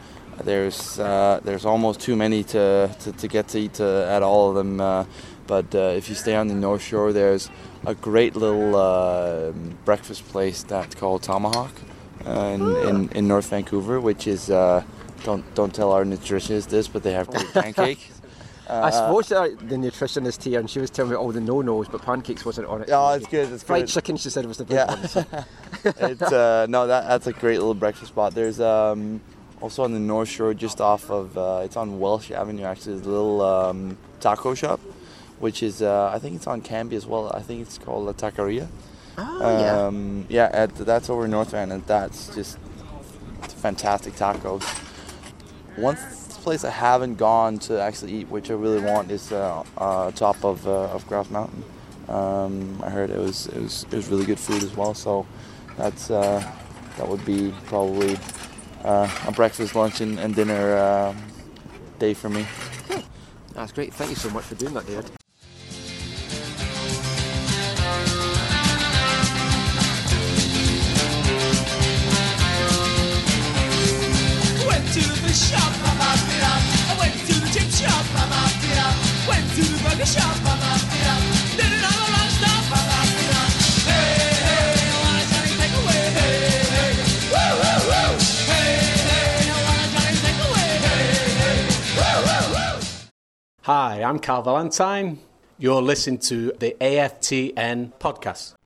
there's uh, there's almost too many to, to, to get to eat uh, at all of them. Uh, but uh, if you stay on the North Shore, there's a great little uh, breakfast place that's called Tomahawk uh, in, in in North Vancouver, which is uh, don't don't tell our nutritionist this, but they have great [LAUGHS] pancakes. I Uh, suppose uh, the nutritionist here, and she was telling me all the no-nos, but pancakes wasn't on it. Oh, it's good. It's Fried good. chicken, she said, was the big Yeah. one. so- [LAUGHS] it's uh, no, that that's a great little breakfast spot. There's um, also on the North Shore, just off of uh, it's on Welsh Avenue. Actually, there's a little um, taco shop, which is uh, I think it's on Canby as well. I think it's called La Taqueria. Oh, yeah. um, yeah. At, that's over in North Van, and that's just fantastic tacos. One place I haven't gone to actually eat, which I really want, is uh, uh, top of uh, of Grouse Mountain. Um, I heard it was it was it was really good food as well. So that's uh, that would be probably uh, a breakfast, lunch, and, and dinner um day for me. That's great. Thank you so much for doing that, David. Shop, mopped up. I went to the chip shop, mopped up. Went to the burger shop, mopped up. Hey, hey, I want a Johnny takeaway. Hey, hey, woo, woo, woo. Hey, hey, I want a Johnny takeaway. Hey, hey, woo, woo, woo. Hi, I'm Carl Valentine. You're listening to the AFTN podcast.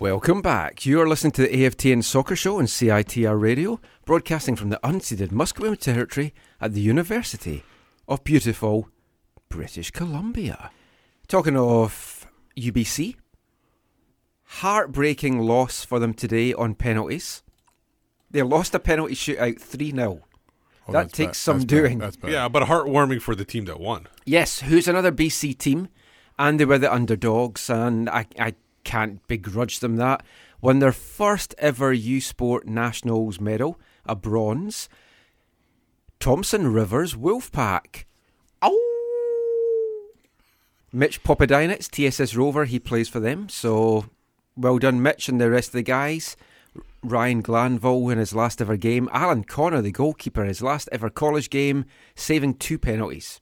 Welcome back. You are listening to the AFTN Soccer Show on CITR Radio, broadcasting from the unceded Musqueam territory at the University of beautiful British Columbia. Talking of UBC, heartbreaking loss for them today on penalties. They lost a penalty shootout 3 0. Oh, that takes bad. some That's doing. That's bad. Yeah, but heartwarming for the team that won. Yes, who's another BC team, and they were the underdogs, and I, I can't begrudge them that. Won their first ever U Sport Nationals medal, a bronze. Thompson Rivers Wolfpack. Oh! Mitch Popadinitz, TSS Rover, he plays for them, so well done, Mitch, and the rest of the guys. Ryan Glanville in his last ever game. Alan Connor, the goalkeeper, his last ever college game, saving two penalties.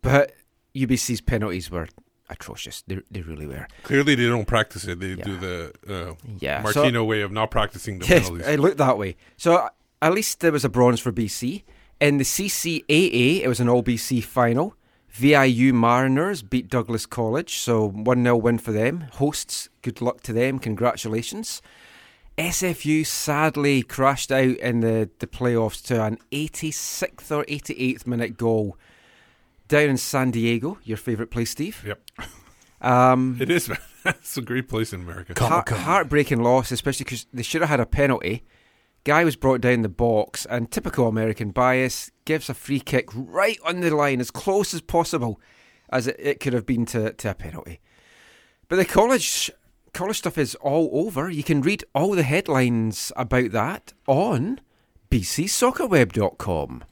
But UBC's penalties were atrocious. They, they really were. Clearly, they don't practice it. They do the uh, Yeah, Martino so- way of not practicing the Yes, penalties. it looked that way. So at least there was a bronze for BC. In the CCAA, it was an all BC final. VIU Mariners beat Douglas College, so 1 0 win for them. Hosts, good luck to them, congratulations. SFU sadly crashed out in the, the playoffs to an 86th or 88th minute goal down in San Diego, your favourite place, Steve. Yep. [LAUGHS] Um, It is. it's [LAUGHS] a great place in America. Heart- heartbreaking loss, especially because they should have had a penalty. Guy was brought down the box, and typical American bias gives a free kick right on the line, as close as possible as it, it could have been to, to a penalty. But the college college stuff is all over. You can read all the headlines about that on bcsoccerweb.com.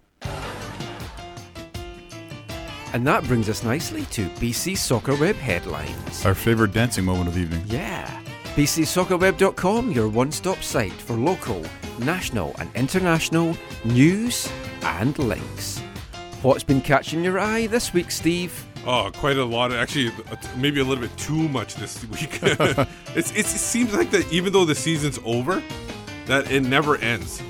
And that brings us nicely to BC Soccer Web headlines. Our favorite dancing moment of the evening. Yeah. BCSoccerWeb.com, your one stop site for local, national, and international news and links. What's been catching your eye this week, Steve? Oh, quite a lot. Actually, maybe a little bit too much this [LAUGHS] week. [LAUGHS] it's, it's, it seems like that even though the season's over, that it never ends,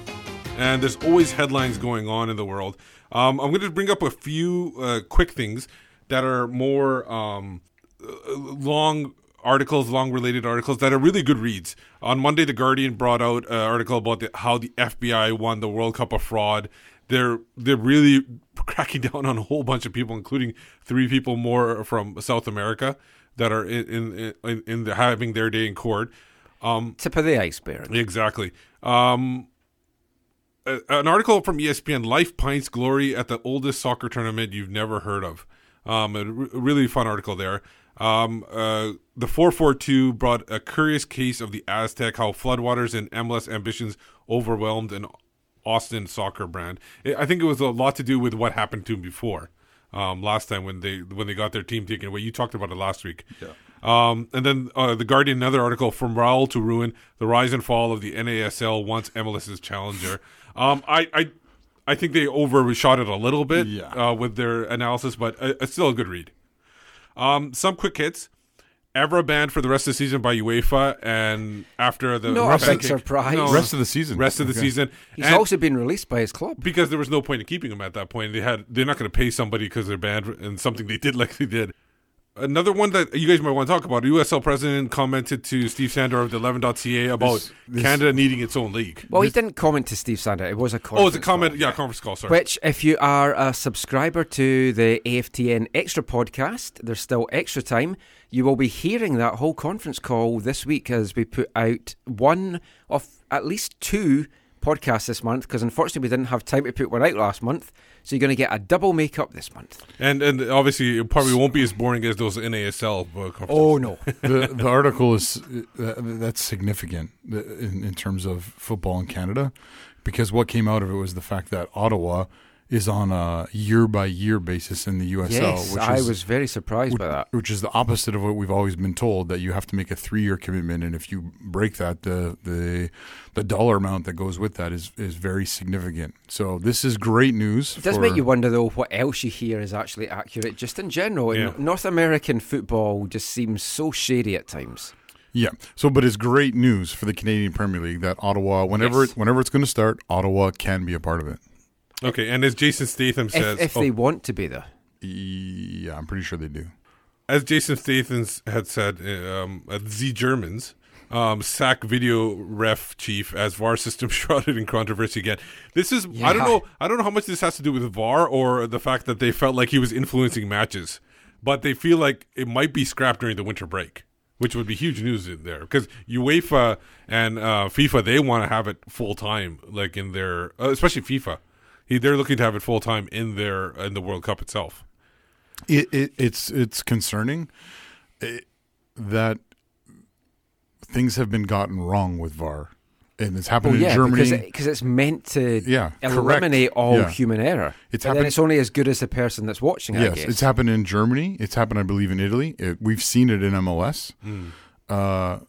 and there's always headlines going on in the world. Um, I'm going to bring up a few uh, quick things that are more um, uh, long articles, long related articles that are really good reads. On Monday, The Guardian brought out an article about the, how the FBI won the World Cup of fraud. They're they're really [LAUGHS] cracking down on a whole bunch of people, including three people more from South America that are in in, in, in the, having their day in court. Um, Tip of the iceberg. Exactly. Um, an article from ESPN: Life pints glory at the oldest soccer tournament you've never heard of. Um, a re- really fun article there. Um, uh, the 442 brought a curious case of the Aztec, how floodwaters and MLS ambitions overwhelmed an Austin soccer brand. I I think it was a lot to do with what happened to him before. Um, last time when they when they got their team taken away, you talked about it last week. Yeah. Um, and then uh, the Guardian, another article from Raul to ruin the rise and fall of the NASL once MLS's challenger. Um, I, I, I think they overshot it a little bit uh, with their analysis, but uh, it's still a good read. Um, some quick hits. Evra banned for the rest of the season by UEFA, and after the Not a rest big surprise. Rest of the season. rest of the Okay. season. He's And- also been released by his club. because there was no point in keeping him at that point. They had they're not going to pay somebody because they're banned and something they did [LAUGHS] like they did. Another one that you guys might want to talk about: USL president commented to Steve Sandor of the 11.ca about This- this- Canada needing its own league. Well, he didn't comment to Steve Sandor. It was a oh, it's a comment. call. Yeah, conference call. Sorry. Which, if you are a subscriber to the AFTN Extra podcast, there's still extra time. You will be hearing that whole conference call this week as we put out one of at least two podcasts this month because unfortunately we didn't have time to put one out last month. So you're going to get a double makeup this month. and and obviously it probably won't be as boring as those NASL. uh. Oh, no. [LAUGHS] the the article is uh, that's significant uh, in, in terms of football in Canada because what came out of it was the fact that Ottawa is on a year by year basis in the USL. yes, which I is, was very surprised by that. Which is the opposite of what we've always been told that you have to make a three year commitment, and if you break that, the the the dollar amount that goes with that is is very significant. So this is great news. It does for- make you wonder, though, what else you hear is actually accurate, just in general. Yeah. North American football just seems so shady at times. Yeah. So, but it's great news for the Canadian Premier League that Ottawa, whenever Yes. whenever it's going to start, Ottawa can be a part of it. Okay, and as Jason Statham says, if oh, they want to be there. Yeah, I'm pretty sure they do. as Jason Statham had said, um, at the Germans, um, sack video ref chief as VAR system [LAUGHS] shrouded in controversy again. This is I don't know I don't know how much this has to do with VAR or the fact that they felt like he was influencing matches, but they feel like it might be scrapped during the winter break, which would be huge news in there because UEFA and uh, FIFA they want to have it full time, like in their uh, especially FIFA. He, they're looking to have it full time in their in the World Cup itself. It, it it's it's concerning eh, that things have been gotten wrong with VAR, and it's happened Well, in Germany. because it, 'cause it's meant to Yeah, correct. eliminate all Yeah. human error. It's but then happened- it's only as good as the person that's watching. I yes, guess. it's happened in Germany. It's happened, I believe, in Italy. It, we've seen it in MLS. Mm. Uh,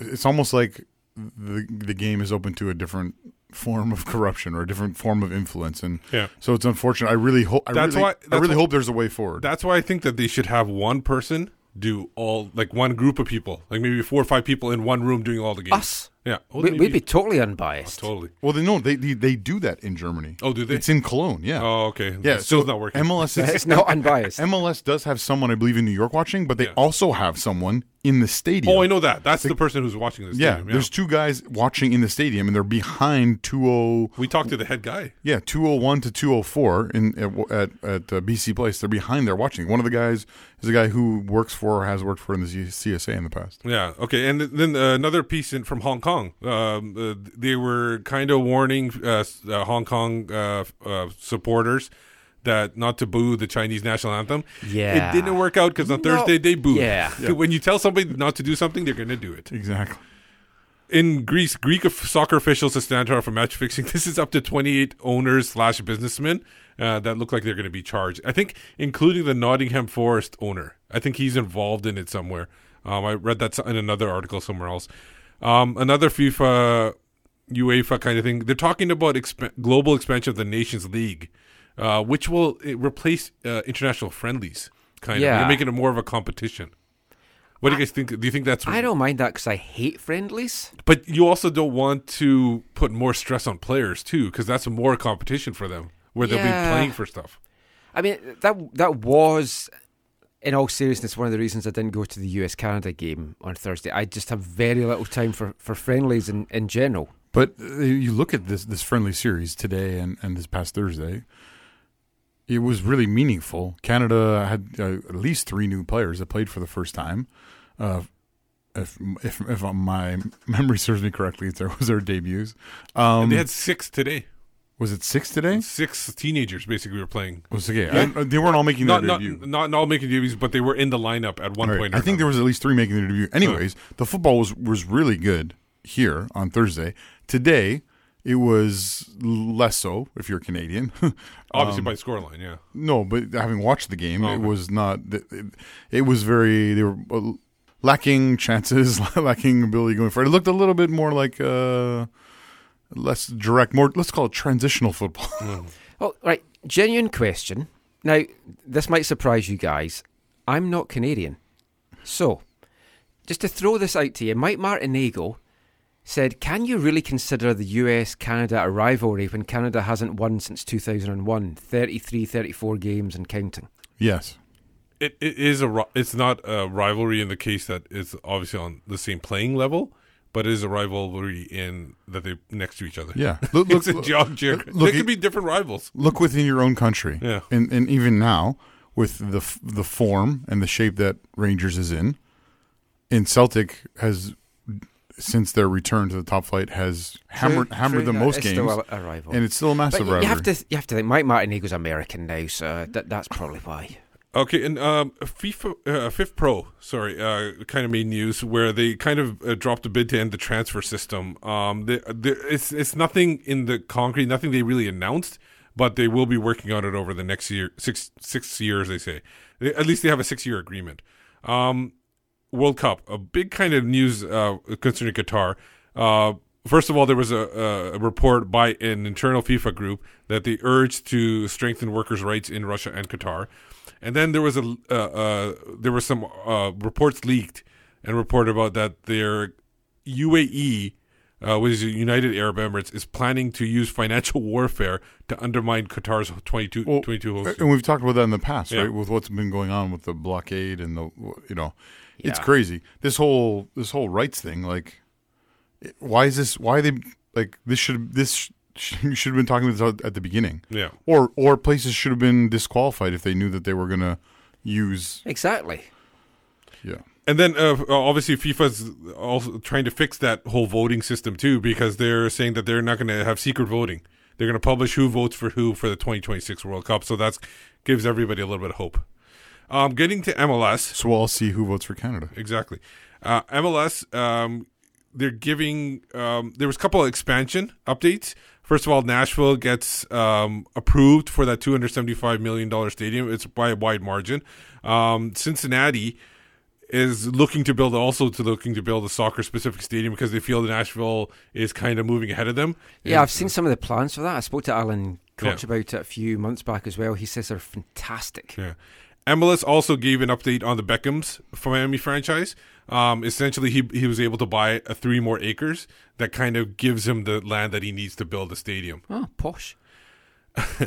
it's almost like the the game is open to a different form of corruption or a different form of influence, and Yeah. so it's unfortunate. I really hope. That's really, why- I really why- hope there's a way forward. That's why I think that they should have one person do all, like one group of people, like maybe four or five people in one room doing all the games. Us. Yeah. Oh, we, we'd be totally unbiased. Totally. Well, they no, they, they they do that in Germany. Oh, do they? It's in Cologne. Yeah. Oh, okay. Yeah. Still so not working. MLS is [LAUGHS] It's not unbiased. MLS does have someone, I believe, in New York watching, but they also have someone in the stadium. Oh, I know that. That's the, person who's watching this. Yeah, stadium, there's two guys watching in the stadium, and they're behind 20. We talked to the head guy. Yeah, 201 to 204 in at at, at uh, BC Place. They're behind there watching. One of the guys is a guy who works for or has worked for in the CSA in the past. Yeah. Okay. And then uh, another piece in, from Hong Kong. Um, uh, they were kind of warning uh, uh, Hong Kong uh, uh, supporters that not to boo the Chinese national anthem. Yeah. It didn't work out because on No. Thursday they booed. Yeah. [LAUGHS] So When you tell somebody not to do something, they're going to do it. Exactly. In Greece, Greek soccer officials have stand trial for match fixing. [LAUGHS] This is up to 28 owners slash businessmen uh, that look like they're going to be charged. I think, including the Nottingham Forest owner. I think he's involved in it somewhere. Um, I read that in another article somewhere else. Um, another FIFA, UEFA kind of thing. They're talking about exp- global expansion of the Nations League, uh, which will uh, replace uh, international friendlies. Kind of, Yeah. they're making it more of a competition. What do you guys think? Do you think that's I don't mind that because I hate friendlies. but you also don't want to put more stress on players too, because that's more competition for them, where they'll be playing for stuff. I mean, that that was, in all seriousness, one of the reasons I didn't go to the US Canada game on Thursday. I just have very little time for, for friendlies in, in general. But uh, you look at this this friendly series today and, and this past Thursday. It was really meaningful. Canada had uh, at least three new players that played for the first time. Uh, if if if my [LAUGHS] memory serves me correctly, it was their debuts. Um, and they had six today. Was it six today? Six teenagers basically were playing. Was okay. I- they weren't all making their not, debut. Not, not all making debuts, but they were in the lineup at one Right. point. or I think there was at least three making their debut. Anyways, the football was was really good here on Thursday. Today, it was less so if you're Canadian. [LAUGHS] Obviously Um, by scoreline, yeah. No, but having watched the game, Oh, it was not. It, it was very. They were uh, lacking chances, [LAUGHS] lacking ability going forward. It looked a little bit more like uh, less direct, more. Let's call it transitional football. [LAUGHS] Mm. Oh, right. Genuine question. Now, this might surprise you guys. I'm not Canadian. So, just to throw this out to you, Mike Martinago said, Can you really consider the US Canada a rivalry when Canada hasn't won since 2001? 33, 34 games and counting. yes. It, it is a. It's not a rivalry in the case that it's obviously on the same playing level, but it is a rivalry in that they're next to each other. Yeah. [LAUGHS] it's a geog- geog- look- They could be different rivals. Look within your own country. Yeah. And and even now with the the form and the shape that Rangers is in, in Celtic has since their return to the top flight has hammered True, hammered true, them yeah, most it's games, still a, a rival. and it's still a massive but you rivalry. have to you have to think Mike Martinago's American now, so that, that's probably why. Okay, and um, FIFA uh, FIFPro, sorry, uh, kind of made news where they kind of uh, dropped a bid to end the transfer system. Um, the, the, it's it's nothing in the concrete, nothing they really announced, but they will be working on it over the next year, six six years. They say, They- at least they have a six year agreement. Um, World Cup, a big kind of news uh, concerning Qatar. Uh, first of all, there was a, a report by an internal FIFA group that they urged to strengthen workers' rights in Russia and Qatar, and then there was a uh, uh, there were some uh, reports leaked and reported about that their UAE, uh, which is the United Arab Emirates, is planning to use financial warfare to undermine Qatar's 22, 22 hosts. and we've talked about that in the past, Yeah. right? With what's been going on with the blockade and the you know, it's crazy. This whole this whole rights thing, like, why is this? Why are they like this? Should this [LAUGHS] you should have been talking about this at the beginning? Yeah. Or or places should have been disqualified if they knew that they were going to use Exactly. Yeah. And then uh, obviously FIFA's also trying to fix that whole voting system too because they're saying that they're not going to have secret voting. They're going to publish who votes for who for the 2026 World Cup. So that gives everybody a little bit of hope. Um, getting to MLS. So we'll all see who votes for Canada. Exactly. Uh, MLS, um, they're giving. Um, there was a couple of expansion updates. First of all, Nashville gets um, approved for that two hundred seventy-five million dollar stadium. It's by a wide margin. Um, Cincinnati is looking to build also to looking to build a soccer specific stadium because they feel that Nashville is kind of moving ahead of them. Yeah, I've seen some of the plans for that. I spoke to Alan Koch Yeah. about it a few months back as well. He says they're fantastic. Yeah. MLS also gave an update on the Beckhams for Miami franchise. Um, essentially, he he was able to buy a three more acres that kind of gives him the land that he needs to build a stadium. Oh, posh. [LAUGHS]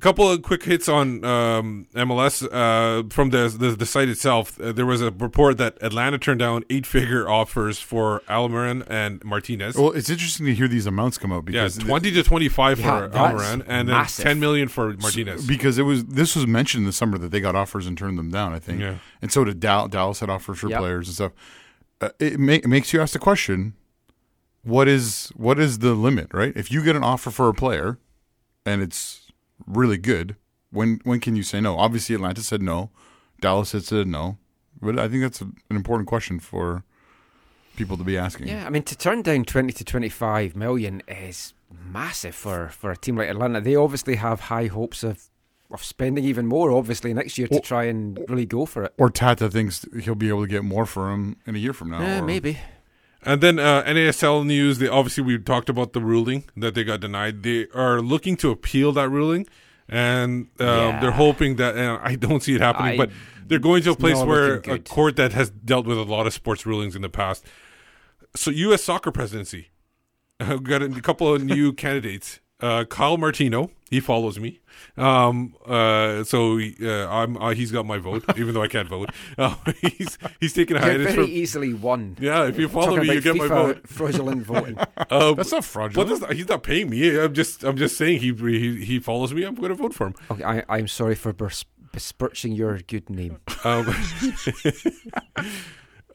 A couple of quick hits on um, MLS uh, from the, the the site itself. Uh, there was a report that Atlanta turned down eight figure offers for Almiron and Martinez. Well, it's interesting to hear these amounts come out yeah, because twenty to twenty five Yeah, for that's Almiron and then massive. ten million for Martinez. because it was this was mentioned in the summer that they got offers and turned them down. I think, Yeah. and so did Dal- Dallas had offers for Yep. players and stuff. Uh, it, ma- it makes you ask the question: what is what is the limit? Right? If you get an offer for a player and it's really good, when when can you say no? Obviously, Atlanta said no, Dallas had said no, but I think that's a, an important question for people to be asking. Yeah, I mean to turn down twenty to twenty five million is massive for, for a team like Atlanta. They obviously have high hopes of of spending even more, obviously next year to try and really go for it. Or Tata thinks he'll be able to get more for him in a year from now. Yeah, or- maybe. And then uh, NASL news. They obviously we talked about the ruling that they got denied. They are looking to appeal that ruling, and um, Yeah. they're hoping that. Uh, I don't see it happening, I- but they're going to a place where a court that has dealt with a lot of sports rulings in the past. So, U.S. soccer presidency. I've got a couple of new [LAUGHS] candidates. Uh, Kyle Martino, he follows me. Um, uh, so he, uh, I'm, uh, he's got my vote, [LAUGHS] even though I can't vote. Uh, [LAUGHS] he's he's taking a You're hiatus very from easily won. yeah, if you follow Talking me, you about get my vote. fraudulent voting. [LAUGHS] Um, That's not fraudulent. What does, he's not paying me. I'm just, I'm just saying he he, he follows me. I'm going to vote for him. Okay, I, I'm sorry for bers- besmirching your good name. Um,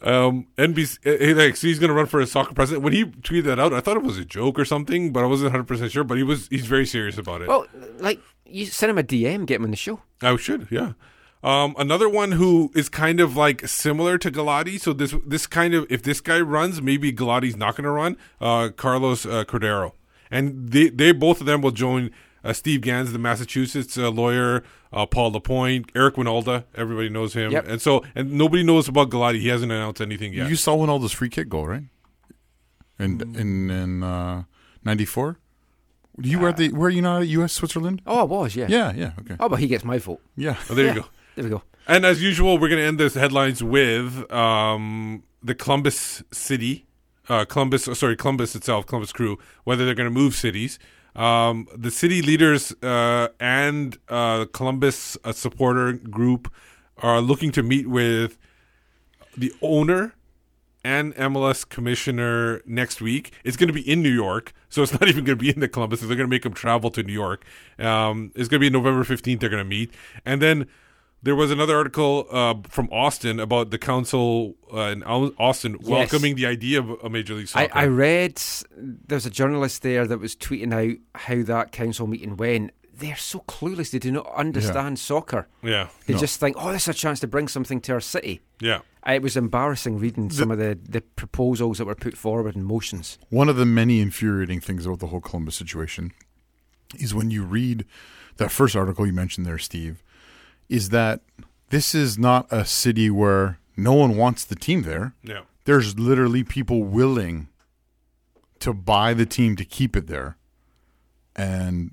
um, NBC, uh, he, like, so he's going to run for a soccer president. When he tweeted that out, I thought it was a joke or something, but I wasn't 100 percent sure. But he was, he's very serious about it. Well, like you send him a DM, get him on the show. I should, yeah. Um, another one who is kind of like similar to Gulati. So this this kind of if this guy runs, maybe Gulati's not going to run. Uh, Carlos uh, Cordero, and they they both of them will join uh, Steve Gans, the Massachusetts uh, lawyer, uh, Paul Lapointe, Eric Wynalda. Everybody knows him, Yep. and so and nobody knows about Gulati. He hasn't announced anything yet. You saw Wynalda's free kick goal, right? In in in uh, '94. You were at the were you not at U.S. Switzerland? Oh, I was, yeah. Yeah, yeah. Okay. Oh, but he gets my vote. Yeah. Oh, there Yeah, you go. There we go. And as usual, we're going to end this headlines with um, the Columbus City, uh, Columbus, sorry, Columbus itself, Columbus Crew, whether they're going to move cities. Um, the city leaders uh, and uh, Columbus supporter group are looking to meet with the owner and MLS commissioner next week. It's going to be in New York, so it's [LAUGHS] not even going to be in the Columbus. They're going to make them travel to New York. Um, it's going to be November 15th. They're going to meet. And then there was another article uh, from Austin about the council uh, in Au- Austin Yes. welcoming the idea of a Major League Soccer. I read there's a journalist there that was tweeting out how that council meeting went. They're so clueless; they do not understand soccer. Yeah. they No. just think, "Oh, this is a chance to bring something to our city." Yeah. it was embarrassing reading some of the, the proposals that were put forward and motions. One of the many infuriating things about the whole Columbus situation is when you read that first article you mentioned there, Steve, is that this is not a city where no one wants the team there. Yeah. There's literally people willing to buy the team to keep it there. And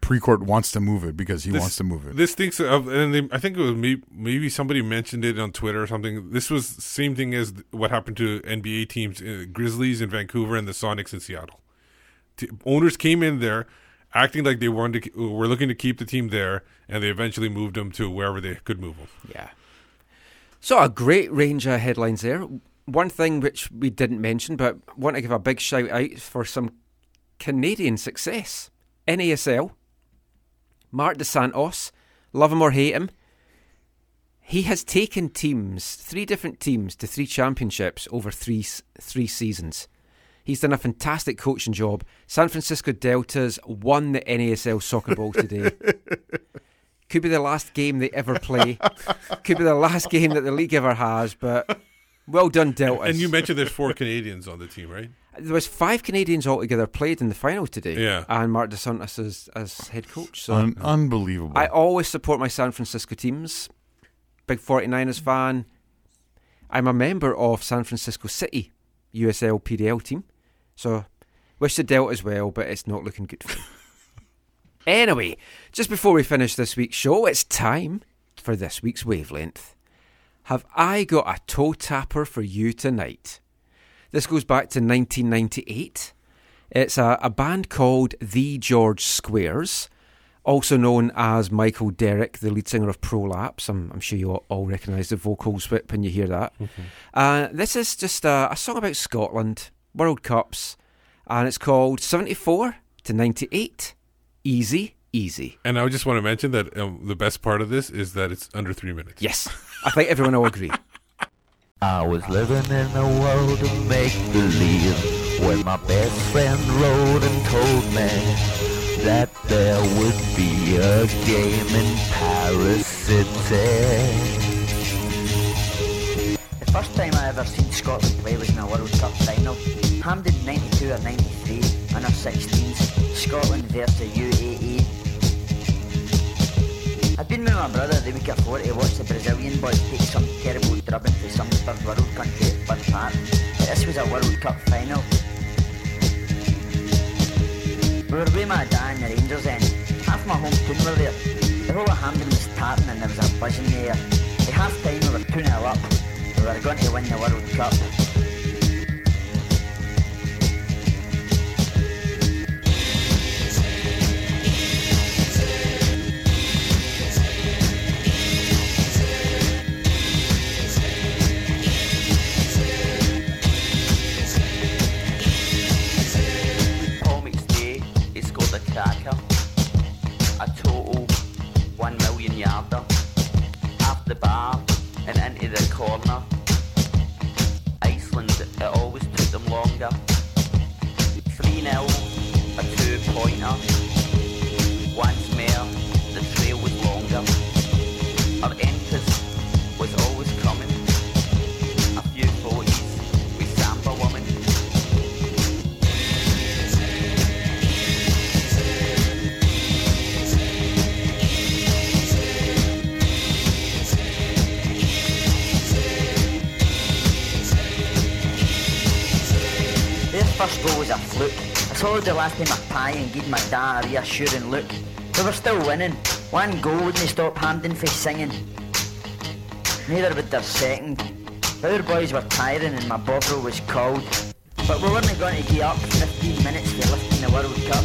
Precourt wants to move it because he This- wants to move it. This thinks of, and they, I think it was me, maybe somebody mentioned it on Twitter or something. This was same thing as what happened to NBA teams, uh, Grizzlies in Vancouver and the Sonics in Seattle. T- owners came in there acting like they wanted to, were looking to keep the team there, and they eventually moved them to wherever they could move them. Yeah. So a great range of headlines there. One thing which we didn't mention, but want to give a big shout out for some Canadian success. NASL. Marc Dos Santos, love him or hate him, he has taken teams, three different teams, to three championships over three three seasons. He's done a fantastic coaching job. San Francisco Deltas won the NASL Soccer Bowl today. [LAUGHS] Could be the last game they ever play. Could be the last game that the league ever has, but well done, Deltas. And you mentioned there's four Canadians on the team, right? There was five Canadians altogether played in the final today. Yeah. And Marc Dos Santos as, as head coach. So Un- unbelievable. I always support my San Francisco teams. Big 49ers fan. I'm a member of San Francisco City USL PDL team. So wish the Deltas well, but it's not looking good for them. [LAUGHS] anyway, just before we finish this week's show, it's time for this week's wavelength. have I got a toe tapper for you tonight. This goes back to 1998. It's a, a band called The George Squares, also known as Michael Derrick, the lead singer of Prolapse. I'm, I'm sure you all, all recognise the vocals whip when you hear that. Uh, this is just a, a song about Scotland, World Cups, and it's called 74 to 98. Easy, easy. And I just want to mention that um, the best part of this is that it's under three minutes. Yes, I think everyone will agree. [LAUGHS] I was living in a world of make believe when my best friend wrote and told me that there would be a game in Paris City. First time I ever seen Scotland play was in a World Cup final. Hampden 92 or 93, under 16s, Scotland versus UAE. I'd been with my brother the week before to watch the Brazilian boys take some terrible drubbing to some third world country at Park. But this was a World Cup final. We were with my dad and the Rangers then. Half my home team were there. The whole of Hampden was tartan and there was a buzz in the air. At half time we were 2 0 up. We were going to win the World Cup. A total one million bar and into the corner. Pointer. Once more, the trail was longer. Our emphasis was always coming. A few photos with Samba woman. Their first goal was a fluke. I swallowed the last of my pie and gave my dad a reassuring look. We were still winning. One goal wouldn't stop Hampden from singing. Neither would their second. The other boys were tiring and my bovril was cold. But we weren't going to give up 15 minutes for lifting the World Cup.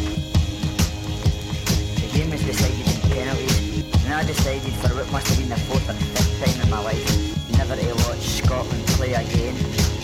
The game was decided in penalties, and I decided for what must have been the fourth or fifth time in my life, never to watch Scotland play again.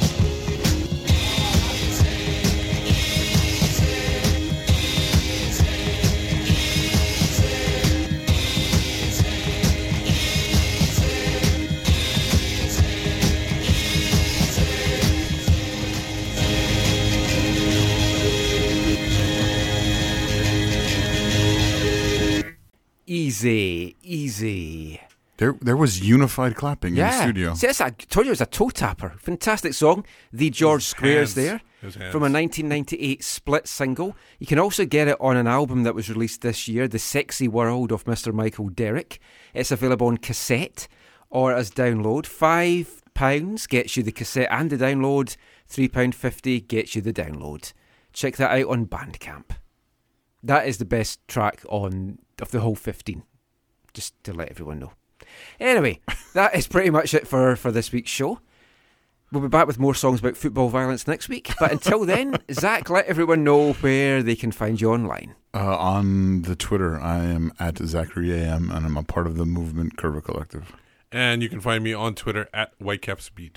Easy, easy. There, there was unified clapping in the studio. See, that's, I told you it was a toe tapper. Fantastic song. The George Squares hands. there. From a 1998 split single. You can also get it on an album that was released this year, The Sexy World of Mr. Michael Derrick. It's available on cassette or as download. £5 gets you the cassette and the download. £3.50 gets you the download. Check that out on Bandcamp. That is the best track on of the whole 15. Just to let everyone know. Anyway, [LAUGHS] that is pretty much it for, for this week's show. We'll be back with more songs about football violence next week. But until [LAUGHS] then, Zach, let everyone know where they can find you online. Uh, on the Twitter, I am at Zachary AM, and I'm a part of the Movement Curva Collective. And you can find me on Twitter at WhitecapsBeat.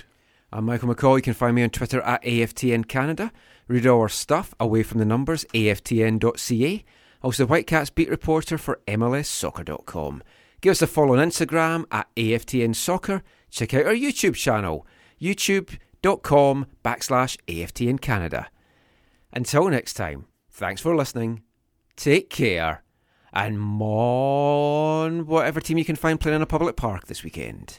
I'm Michael McColl. You can find me on Twitter at AFTN Canada. Read all our stuff away from the numbers, aftn.ca. Also, the Whitecaps beat reporter for MLSsoccer.com. Give us a follow on Instagram at AFTN Soccer. Check out our YouTube channel, youtube.com backslash AFTN Canada. Until next time, thanks for listening. Take care. And mon whatever team you can find playing in a public park this weekend.